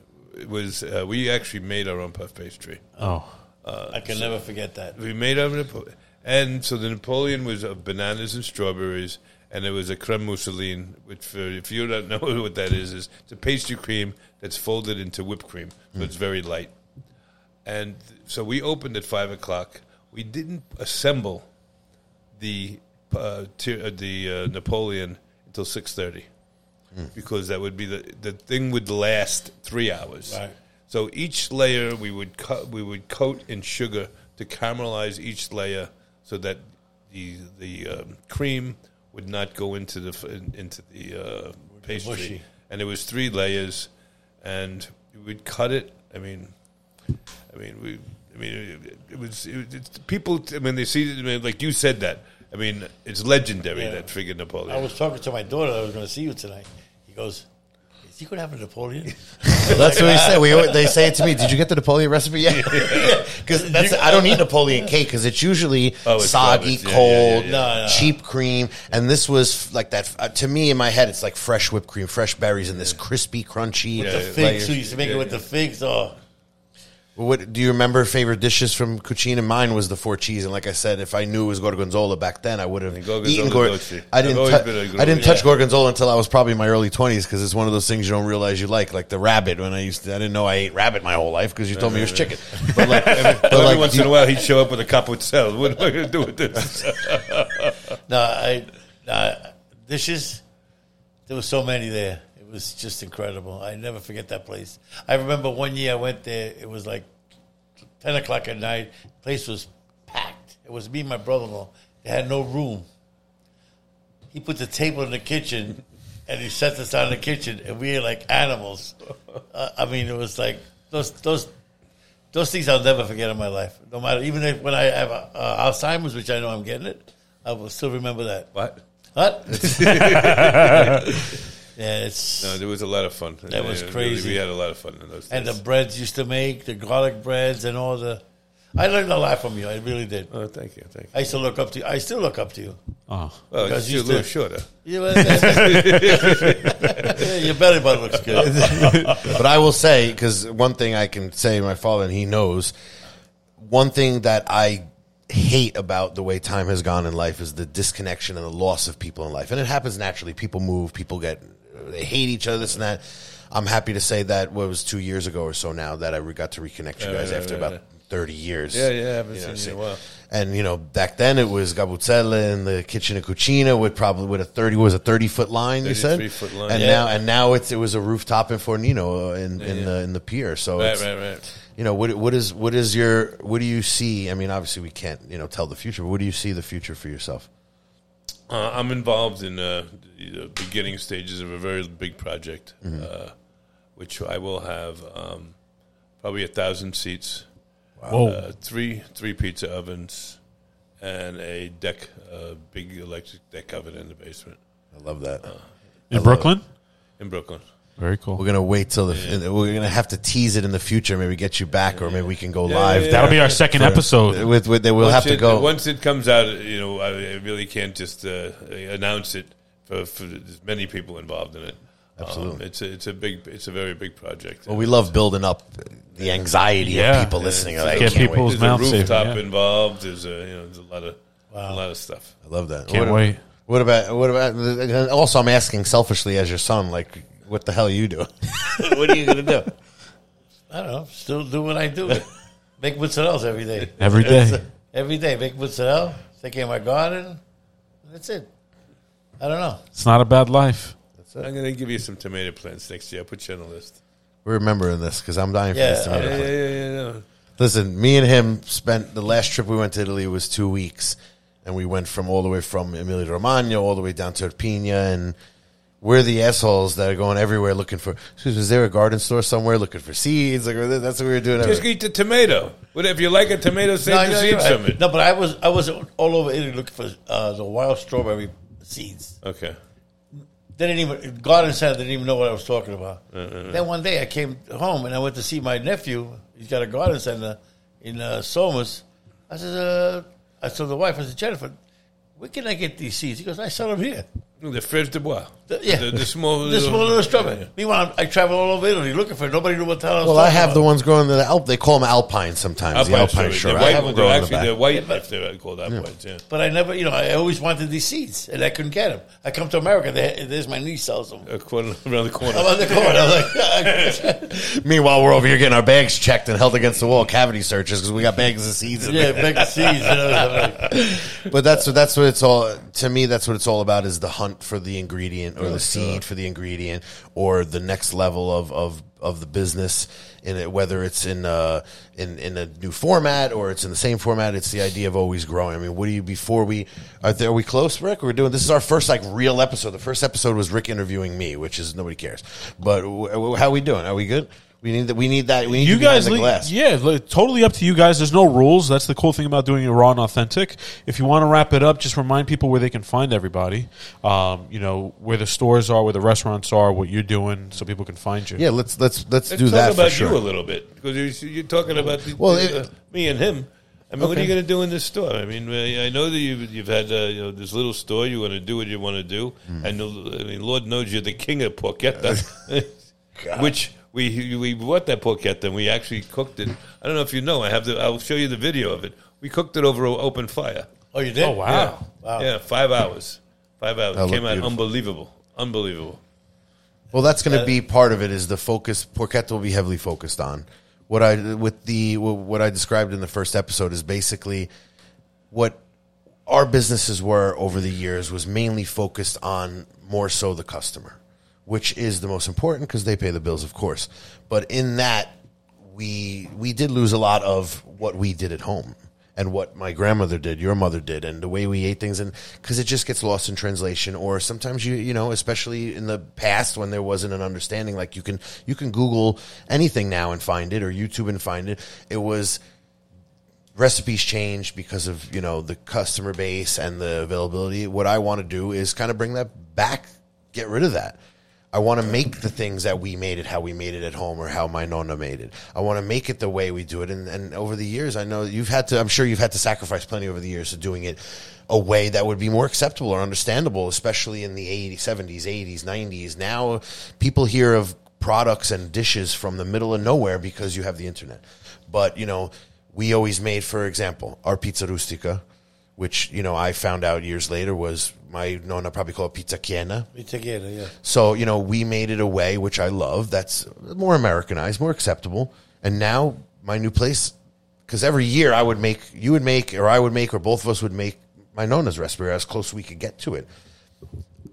was uh, we actually made our own puff pastry. oh, I can never forget that. We made our Napoleon, and so the Napoleon was of bananas and strawberries, and it was a creme mousseline. Which, for, if you don't know (laughs) what that is, is it's a pastry cream that's folded into whipped cream, so it's very light. And so we opened at five o'clock. We didn't assemble the uh, ti- uh, the uh, Napoleon until six thirty, because that would be the the thing would last three hours. Right. So each layer we would cut, we would coat in sugar to caramelize each layer, so that the the um, cream would not go into the into the uh, pastry. mushy. And it was three layers, and we would cut it. I mean, I mean, we. I mean, it, it was it, it's, people. I mean, they see. I mean, like you said that. I mean, it's legendary Yeah. that friggin' Napoleon. I was talking to my daughter. I was going to see you tonight. He goes, "Is he going to have a Napoleon?" (laughs) that's what we say. We always- they say it to me. Did you get the Napoleon recipe yet? (laughs) Because that's I don't eat Napoleon cake because it's usually Oh, it's soggy. Yeah, cold, yeah, yeah, yeah. No, no. cheap cream, and this was like that. Uh, to me, in my head, it's like fresh whipped cream, fresh berries, and this crispy, crunchy. the figs. layers. We used to make it with the figs. Oh, What do you remember? Favorite dishes from Cucina? Mine was the four cheese, and like I said, if I knew it was gorgonzola back then, I would have Gorgonzola eaten. Gor- dolce. I didn't. always tou- been a I gorgonzola. didn't touch Yeah. gorgonzola until I was probably in my early twenties because it's one of those things you don't realize you like, like the rabbit. When I used to, I didn't know I ate rabbit my whole life because you told me it was chicken. (laughs) But like, but Every like, once you- in a while, he'd show up with a cup of capucel. What am I going to do with this? (laughs) no, I no, dishes. There were so many there. It was just incredible. I never forget that place. I remember one year I went there. It was like ten o'clock at night. The Place was packed. It was me and my brother-in-law. They had no room. He put the table in the kitchen, and he set us down in the kitchen, and we ate like animals. Uh, I mean, it was like those those those things I'll never forget in my life. No matter, even if when I have uh, Alzheimer's, which I know I'm getting it, I will still remember that. What? What? (laughs) (laughs) yeah, it's No, there was a lot of fun. That was Yeah, crazy. we had a lot of fun in those days. and the days. breads used to make the garlic breads and all the. I learned a lot from you. I really did. oh, thank you, thank you. I used to look up to you. I still look up to you. Oh. Well, Because it's you a little shorter. You (laughs) know, yeah, your belly button looks good. (laughs) But I will say, because one thing I can say my father, and he knows, one thing that I hate about the way time has gone in life is the disconnection and the loss of people in life. And it happens naturally. People move, people get, they hate each other, this and that. I'm happy to say that what was two years ago or so now that I got to reconnect you Yeah, guys yeah, after yeah, about yeah. 30 years. Yeah, yeah, I haven't You know, seen you in a while. And you know, back then it was Gabuzzella in the kitchen and cucina with probably with a thirty was a thirty foot line. You said, 33 foot line. and Yeah. now and now it's it was a rooftop in Fornino uh, in, in the in the pier. So Right, it's, right, right. you know what what is what is your what do you see? I mean, obviously we can't you know tell the future, but what do you see the future for yourself? Uh, I'm involved in uh, the beginning stages of a very big project, uh, which I will have um, probably a thousand seats, Whoa. uh, three three pizza ovens, and a deck, uh, big electric deck oven in the basement I love that. In Brooklyn? in Brooklyn. Very cool. We're gonna wait till the we're gonna have to tease it in the future. Maybe get you back, or maybe we can go live. yeah, That'll be our second episode. With, with we'll Once have to it- go. once it comes out. You know, I, I really can't just uh, announce it for, for many people involved in it. Absolutely. um, it's a it's a big it's a very big project. well, we love building up the anxiety Yeah. of people listening. Yeah. Like, Get I can't wait. There's a mouth safe, rooftop yeah. involved. There's a you know there's a lot of a lot of stuff. I love that. Can't what, wait. What about what about? Also, I'm asking selfishly as your son, like, what the hell are you doing? (laughs) what are you gonna do? I don't know. Still do what I do. (laughs) Make mozzarella every day. Every day. Every day, make mozzarella. Take care of my garden. That's it. I don't know. It's not a bad life. I'm going to give you some tomato plants next year. I'll put you on the list. We're remembering this because I'm dying for this tomato uh, Yeah, plant. yeah, yeah. yeah, no. Listen, me and him spent the last trip we went to Italy was two weeks, and we went from all the way from Emilia Romagna all the way down to Irpinia, and we're the assholes that are going everywhere looking for. Excuse me, is there a garden store somewhere looking for seeds? Like that's what we were doing. Just eat the tomato. What if you like a tomato? Save No, the no, seeds from it. No, but I was I was all over Italy looking for uh, the wild strawberry seeds. Okay. They didn't even garden center didn't even know what I was talking about. Then one day I came home and I went to see my nephew. He's got a garden center in uh, Somers. I said, uh, I told the wife, I said, Jennifer, where can I get these seeds? He goes, I sell them here. Mm, the fraise de bois. The- yeah, The, the small the small little strawberry. Meanwhile, I travel all over Italy looking for it. Nobody knew what the hell I was Well, I talking have the ones growing in the Alp. They call them alpine sometimes. the alpine sure. They're I have them they're growing in the back. they're white Yeah, but- they're called alpines. Yeah. But I never, you know, I always wanted these seeds, and I couldn't get them. I come to America, they, there's my niece sells them. A corner around the corner. (laughs) I'm the corner. I'm like, (laughs) Meanwhile, we're over here getting our bags checked and held against the wall, cavity searches because we got bags of seeds. In yeah, there. big seeds. You know, like, (laughs) But that's what that's what it's all to me. That's what it's all about: is the hunt for the ingredient or the seed for the ingredient or the next level of of, of the business. In it, whether it's in uh in in a new format or it's in the same format, it's the idea of always growing. I mean, what do you before we are, there, are we close, Rick? We're doing this is our first like real episode. The first episode was Rick interviewing me, which is nobody cares. But w- w- how we doing? Are we good? We need that. We need that. We need you to guys, the glass. yeah, like, totally up to you guys. There's no rules. That's the cool thing about doing it raw and authentic. If you want to wrap it up, just remind people where they can find everybody. Um, you know where the stores are, where the restaurants are, what you're doing, so people can find you. Yeah, let's let's let's, Let's do talk that about for sure. you a little bit because you're, you're talking about the, Well, uh, it- me and him. I mean, what are you going to do in this store? I mean, uh, I know that you've, you've had uh, you know this little store. You want to do what you want to do. Hmm. I. I mean, Lord knows you're the king of porchetta, (laughs) which we we bought that porchetta and we actually cooked it. I don't know if you know. I have the. I'll show you the video of it. We cooked it over an open fire. oh, you did? Oh wow. Yeah, Wow. yeah, five hours. Five hours. That Came out beautiful. unbelievable. Unbelievable. Well, that's going to uh, be part of it. Is the focus? Porchetta will be heavily focused on what I with the what I described in the first episode is basically what our businesses were over the years was mainly focused on more so the customer, which is the most important because they pay the bills, of course. But in that, we we did lose a lot of what we did at home, and what my grandmother did, your mother did, and the way we ate things, and because it just gets lost in translation, or sometimes you you know, especially in the past when there wasn't an understanding, like you can you can Google anything now and find it, or YouTube and find it. It was recipes change because of you know the customer base and the availability. What I want to do is kind of bring that back, get rid of that. I want to make the things that we made it how we made it at home or how my nonna made it. I want to make it the way we do it. And, and over the years, I know you've had to, I'm sure you've had to sacrifice plenty over the years of doing it a way that would be more acceptable or understandable, especially in the 80s, 70s, 80s, 90s. Now people hear of products and dishes from the middle of nowhere because you have the internet. But, you know, we always made, for example, our pizza rustica, which, you know, I found out years later was my nonna probably called pizza it pizza chiena. Yeah. So, you know, we made it a way, which I love, that's more Americanized, more acceptable. And now my new place, because every year I would make, you would make, or I would make, or both of us would make my Nona's recipe as close as we could get to it.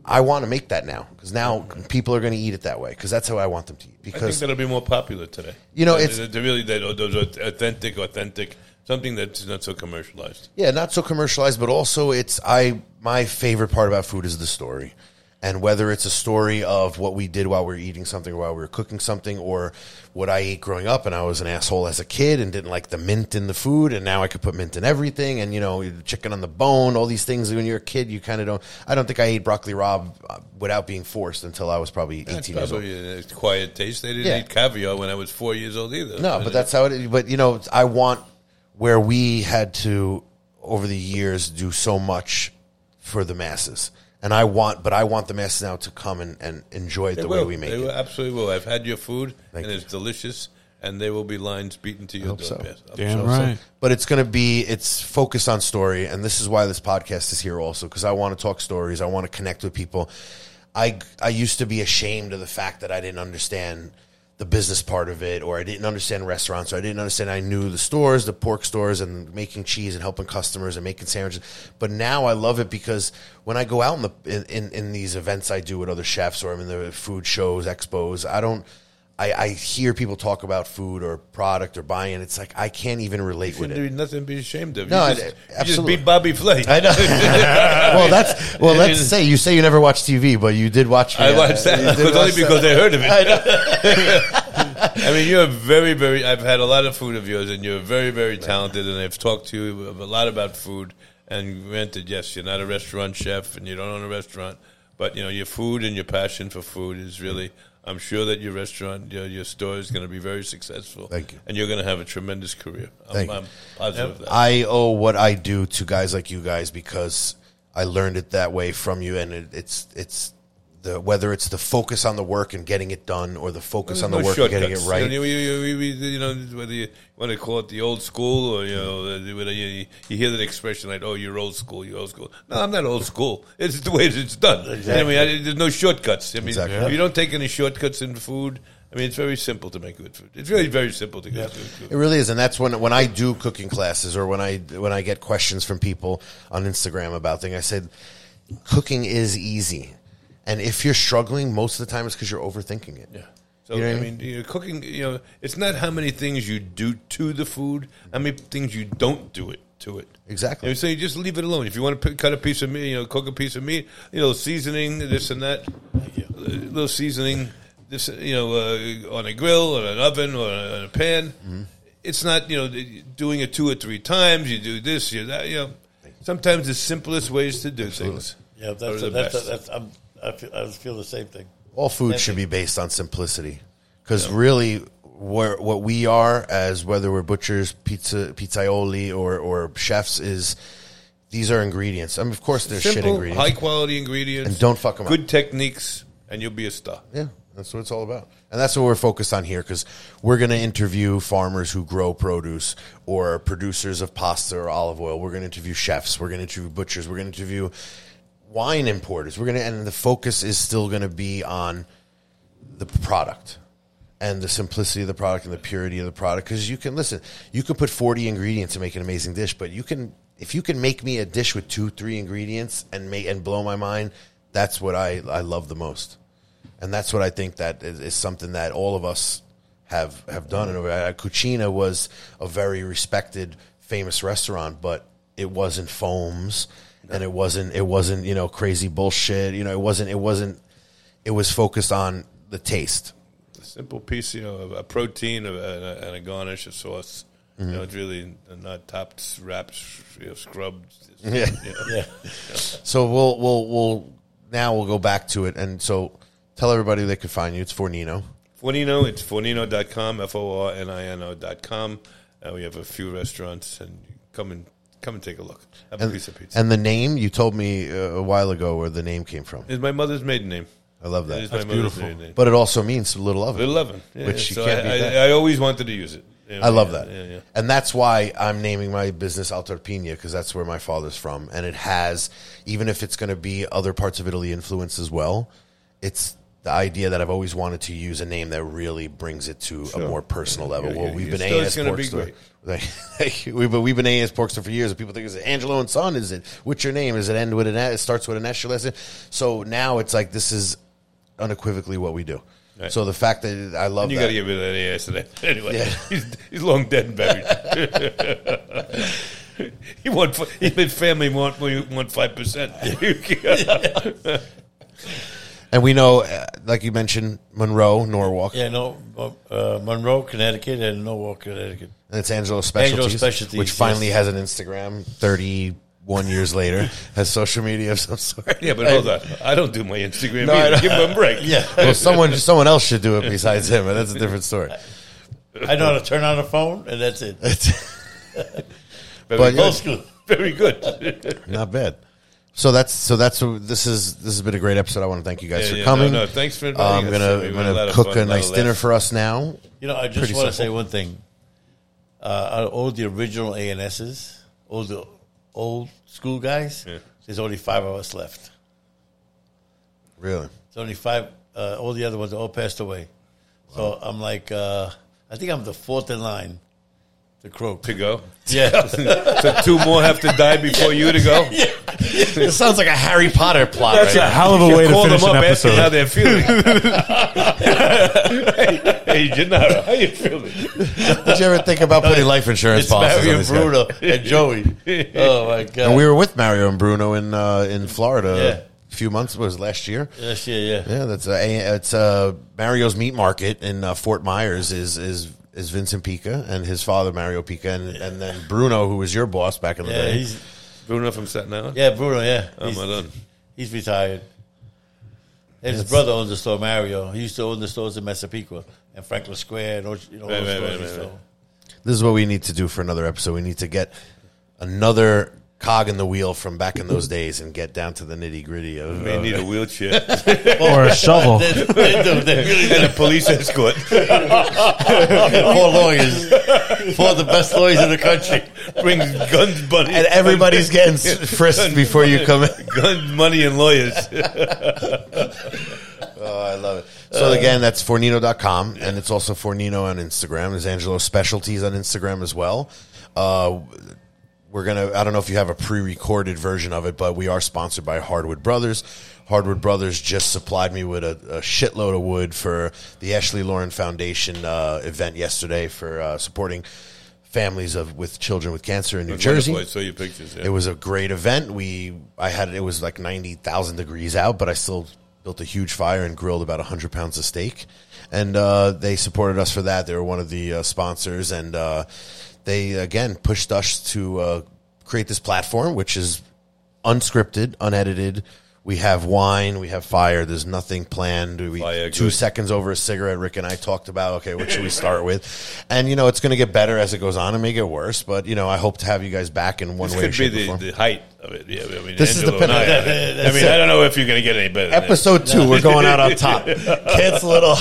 I want to make that now because now people are going to eat it that way because that's how I want them to eat. I think Because that'll be more popular today. You know, it's- they're really that those authentic, authentic, something that's not so commercialized. Yeah, not so commercialized, but also it's I my favorite part about food is the story. And whether it's a story of what we did while we were eating something or while we were cooking something or what I ate growing up and I was an asshole as a kid and didn't like the mint in the food and now I could put mint in everything and you know, chicken on the bone, all these things when you're a kid you kind of don't I don't think I ate broccoli rabe uh, without being forced until I was probably 18 That's years old. a quiet taste. They didn't Yeah. eat caviar when I was four years old either. No, but that's how it is. But you know, I want where we had to over the years do so much for the masses, and I want, but I want the masses now to come and, and enjoy it They the will. way we make they it. will, absolutely will. I've had your food, Thank and you. it's delicious, and there will be lines beaten to your hope so. Damn sure. right. But it's going to be it's focused on story, and this is why this podcast is here also because I want to talk stories. I want to connect with people. I I used to be ashamed of the fact that I didn't understand the business part of it, or I didn't understand restaurants, or I didn't understand. I knew the stores, the pork stores, and making cheese and helping customers and making sandwiches. But now I love it because when I go out in the in, in, in these events I do with other chefs, or I'm in the food shows, expos, I don't. I, I hear people talk about food or product or buying, it's like I can't even relate with it. There's nothing to be ashamed of. No, you I- just, you just beat Bobby Flay. I know. (laughs) well, that's well. Let's say you say you never watch TV, but you did watch. I uh, watched that because only because that. I heard of it. (laughs) I mean, you're very, very. I've had a lot of food of yours, and you're very, very talented. And I've talked to you a lot about food. And granted, yes, you're not a restaurant chef, and you don't own a restaurant, but you know your food and your passion for food is really. I'm sure that your restaurant, your, your store is going to be very successful. Thank you. And you're going to have a tremendous career. I'm, Thank you. I'm positive of that. I owe what I do to guys like you guys because I learned it that way from you, and it, it's it's the whether it's the focus on the work and getting it done, or the focus on the There's work no and getting it right. You know, you, you- you- know, whether you want to call it the old school or you know, you, hear that expression like, "Oh, you're old school, you're old school." No, I'm not old school. It's the way it's done. I mean, I, there's no shortcuts. I mean, Exactly. if you don't take any shortcuts in food. I mean, it's very simple to make good food. It's really very simple to get good food. It really is, and that's when when I do cooking classes or when I when I get questions from people on Instagram about things. I said, cooking is easy, and if you're struggling, most of the time it's because you're overthinking it. Yeah. So You know I what I mean, you know, cooking. You know, it's not how many things you do to the food, how many things you don't do it to it. Exactly. You know, so you just leave it alone. If you want to cut a piece of meat, you know, cook a piece of meat, you know, seasoning this and that, a little seasoning, this, you know, uh, on a grill or an oven or on a pan. Mm-hmm. It's not, you know, doing it two or three times. You do this, you that. You know, sometimes the simplest ways to do things. Yeah, are that's the that's, best. that's, I'm, I feel, I feel the same thing. All food Same should thing. be based on simplicity, because really, where, what we are as whether we're butchers, pizza, pizzaioli, or or chefs is these are ingredients. I mean, of course, there's shit Simple, ingredients. high quality ingredients, And don't fuck 'em up. Good techniques, and you'll be a star. Yeah, that's what it's all about. And that's what we're focused on here because we're going to interview farmers who grow produce or producers of pasta or olive oil. We're going to interview chefs. We're going to interview butchers. We're going to interview wine importers. We're going to, and the focus is still going to be on the product and the simplicity of the product and the purity of the product. Because you can listen, you can put forty ingredients to make an amazing dish, but you can if you can make me a dish with two, three ingredients and make and blow my mind. That's what I I love the most, and that's what I think that is, is something that all of us have have done. And uh, Cucina was a very respected famous restaurant, but it wasn't foams and it wasn't it wasn't you know crazy bullshit. You know, it wasn't it wasn't. It was focused on the taste. A simple piece, you know, of a protein of- and a, and a garnish, a sauce. Mm-hmm. You know, it's really not topped, wrapped, you know, scrubbed. (laughs) Yeah. You know. Yeah. So we'll we'll we'll now we'll go back to it and so tell everybody they could find you. It's Fornino. Fornino, it's fornino.com, F O R N I N O.com. Uh, we have a few restaurants, and come and come and take a look. Have a And, piece of pizza. and the name you told me uh, a while ago where the name came from. it's my mother's maiden name. I love It is that. my mother's beautiful. maiden name. But it also means little oven. Little Oven, yeah, Which you so can't I, beat that. I, I always wanted to use it. You know, I love yeah, that. Yeah, yeah. And that's why I'm naming my business Altarpina because that's where my father's from. And it has, even if it's going to be other parts of Italy influence as well, it's the idea that I've always wanted to use a name that really brings it to a more personal level. Yeah, well, we've been A&S it's gonna Pork be Store. great. (laughs) Thank you. We- But we've been A&S Pork Store for years. And people think, is it Angelo and Son? Is it, what's your name? Is it end with an S? It starts with an S? your last name? So now it's like, this is unequivocally what we do. Right. So the fact that I love And you got to get rid of that ass today. (laughs) Anyway, Yeah. he's, he's long dead and buried. (laughs) he want his family want want five percent. And we know, uh, like you mentioned, Monroe, Norwalk, Yeah, no, uh, Monroe, Connecticut, and Norwalk, Connecticut. and it's Angelo Specialties, Specialties, which finally yes. has an Instagram. Thirty-one years later, (laughs) has social media of some sort. yeah, but hold on, I don't do my Instagram. No, I either. know. Give him a break. (laughs) Yeah, well, someone someone else should do it besides him, but that's a different story. I know how to turn on a phone, and that's it. (laughs) very But, good. Old school. Very good. Not bad. So that's so that's this is this has been a great episode. I want to thank you guys Yeah, for yeah, coming. no, no, thanks for Uh, inviting I'm gonna We I'm had a lot gonna cook fun, a a nice dinner for us now. You know, I just Pretty want to say one thing. Uh, all the original ANSs, all the old school guys, Yeah. there's only five of us left. Really, There's only five. Uh, all the other ones all passed away. So I'm like, uh, I think I'm the fourth in line to croak. to go. (laughs) Yeah. (laughs) So two more have to die before you to go. (laughs) Yeah. it sounds like a Harry Potter plot. That's a hell of a way to Call finish them an up, ask them episode. how they're feeling. hey, hey, Gennaro, how you feeling? Did you ever think about putting life insurance it's policies on Mario these guys? And Joey. Oh my god! And we were with Mario and Bruno in uh, in Florida Yeah. a few months. Was last year? yes, yeah, yeah. Yeah, that's a, it's uh, Mario's Meat Market in uh, Fort Myers is is is Vincent Pica and his father Mario Pica and, and then Bruno who was your boss back in the Yeah, day. he's Bruno from Staten Island. yeah, Bruno. Yeah, Oh, he's, my God. he's retired. And his brother owns the store, Mario. He used to own the stores in Massapequa and Franklin Square and all, you know, all Right, those right, stores. right, and right. This is what we need to do for another episode. We need to get another cog in the wheel from back in those days and get down to the nitty gritty of. May uh, need a wheelchair (laughs) or a shovel. They, they do. They really and a police escort. (laughs) four lawyers, four of the best lawyers in the country. Brings guns, money, and everybody's getting s- frisked before you come in. guns, money, and lawyers. (laughs) Oh, I love it. So again, that's fornino.com and it's also Fornino on Instagram. There's Angelo Specialties on Instagram as well. Uh, we're gonna. I don't know if you have a pre-recorded version of it, but we are sponsored by Hardwood Brothers. Hardwood Brothers just supplied me with a, a shitload of wood for the Ashley Lauren Foundation uh, event yesterday for uh, supporting families of with children with cancer in New Jersey. I saw your pictures. Yeah. It was a great event. We I had it was like ninety thousand degrees out, but I still built a huge fire and grilled about hundred pounds of steak. And uh, they supported us for that. They were one of the uh, sponsors, and uh, they again pushed us to uh, create this platform, which is unscripted, unedited. We have wine, we have fire. There's nothing planned. We Fire, two good. seconds over a cigarette. Rick and I talked about okay, what should we start with? And you know, it's going to get better as it goes on. It may get worse, but you know, I hope to have you guys back in one This way, could be shape, or the, form. the height of it. Yeah, I mean, This is the Angelo and I, pinnacle. I (laughs) mean. I don't know if you're going to get any better. than. Episode two, we're going out on top. (laughs) It all.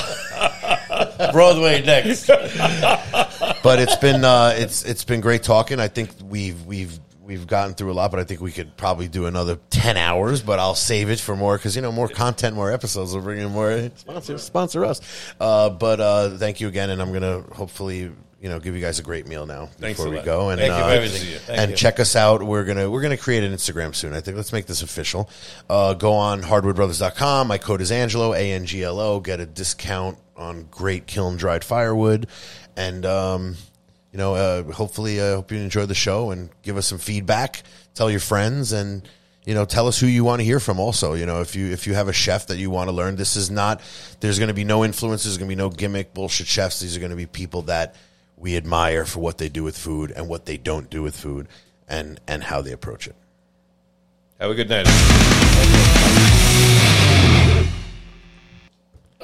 Broadway next. But it's been uh, it's it's been great talking. I think we've we've we've gotten through a lot, but I think we could probably do another ten hours. But I'll save it for more because you know more content, more episodes. will bring in more sponsor sponsor us. Uh, but uh, thank you again, and I'm gonna hopefully you know, give you guys a great meal now Thanks before we go. And Thank uh, you and you. check us out. We're gonna we're gonna create an Instagram soon. I think let's make this official. Uh, go on hardwoodbrothers.com. My code is Angelo A N G L O. Get a discount on great kiln dried firewood, and um, you know, uh, hopefully, I hope you enjoy the show and give us some feedback. Tell your friends and you know tell us who you want to hear from also you know if you if you have a chef that you want to learn this is not there's going to be no influences going to be no gimmick bullshit chefs these are going to be people that we admire for what they do with food and what they don't do with food and, and how they approach it. Have a good night.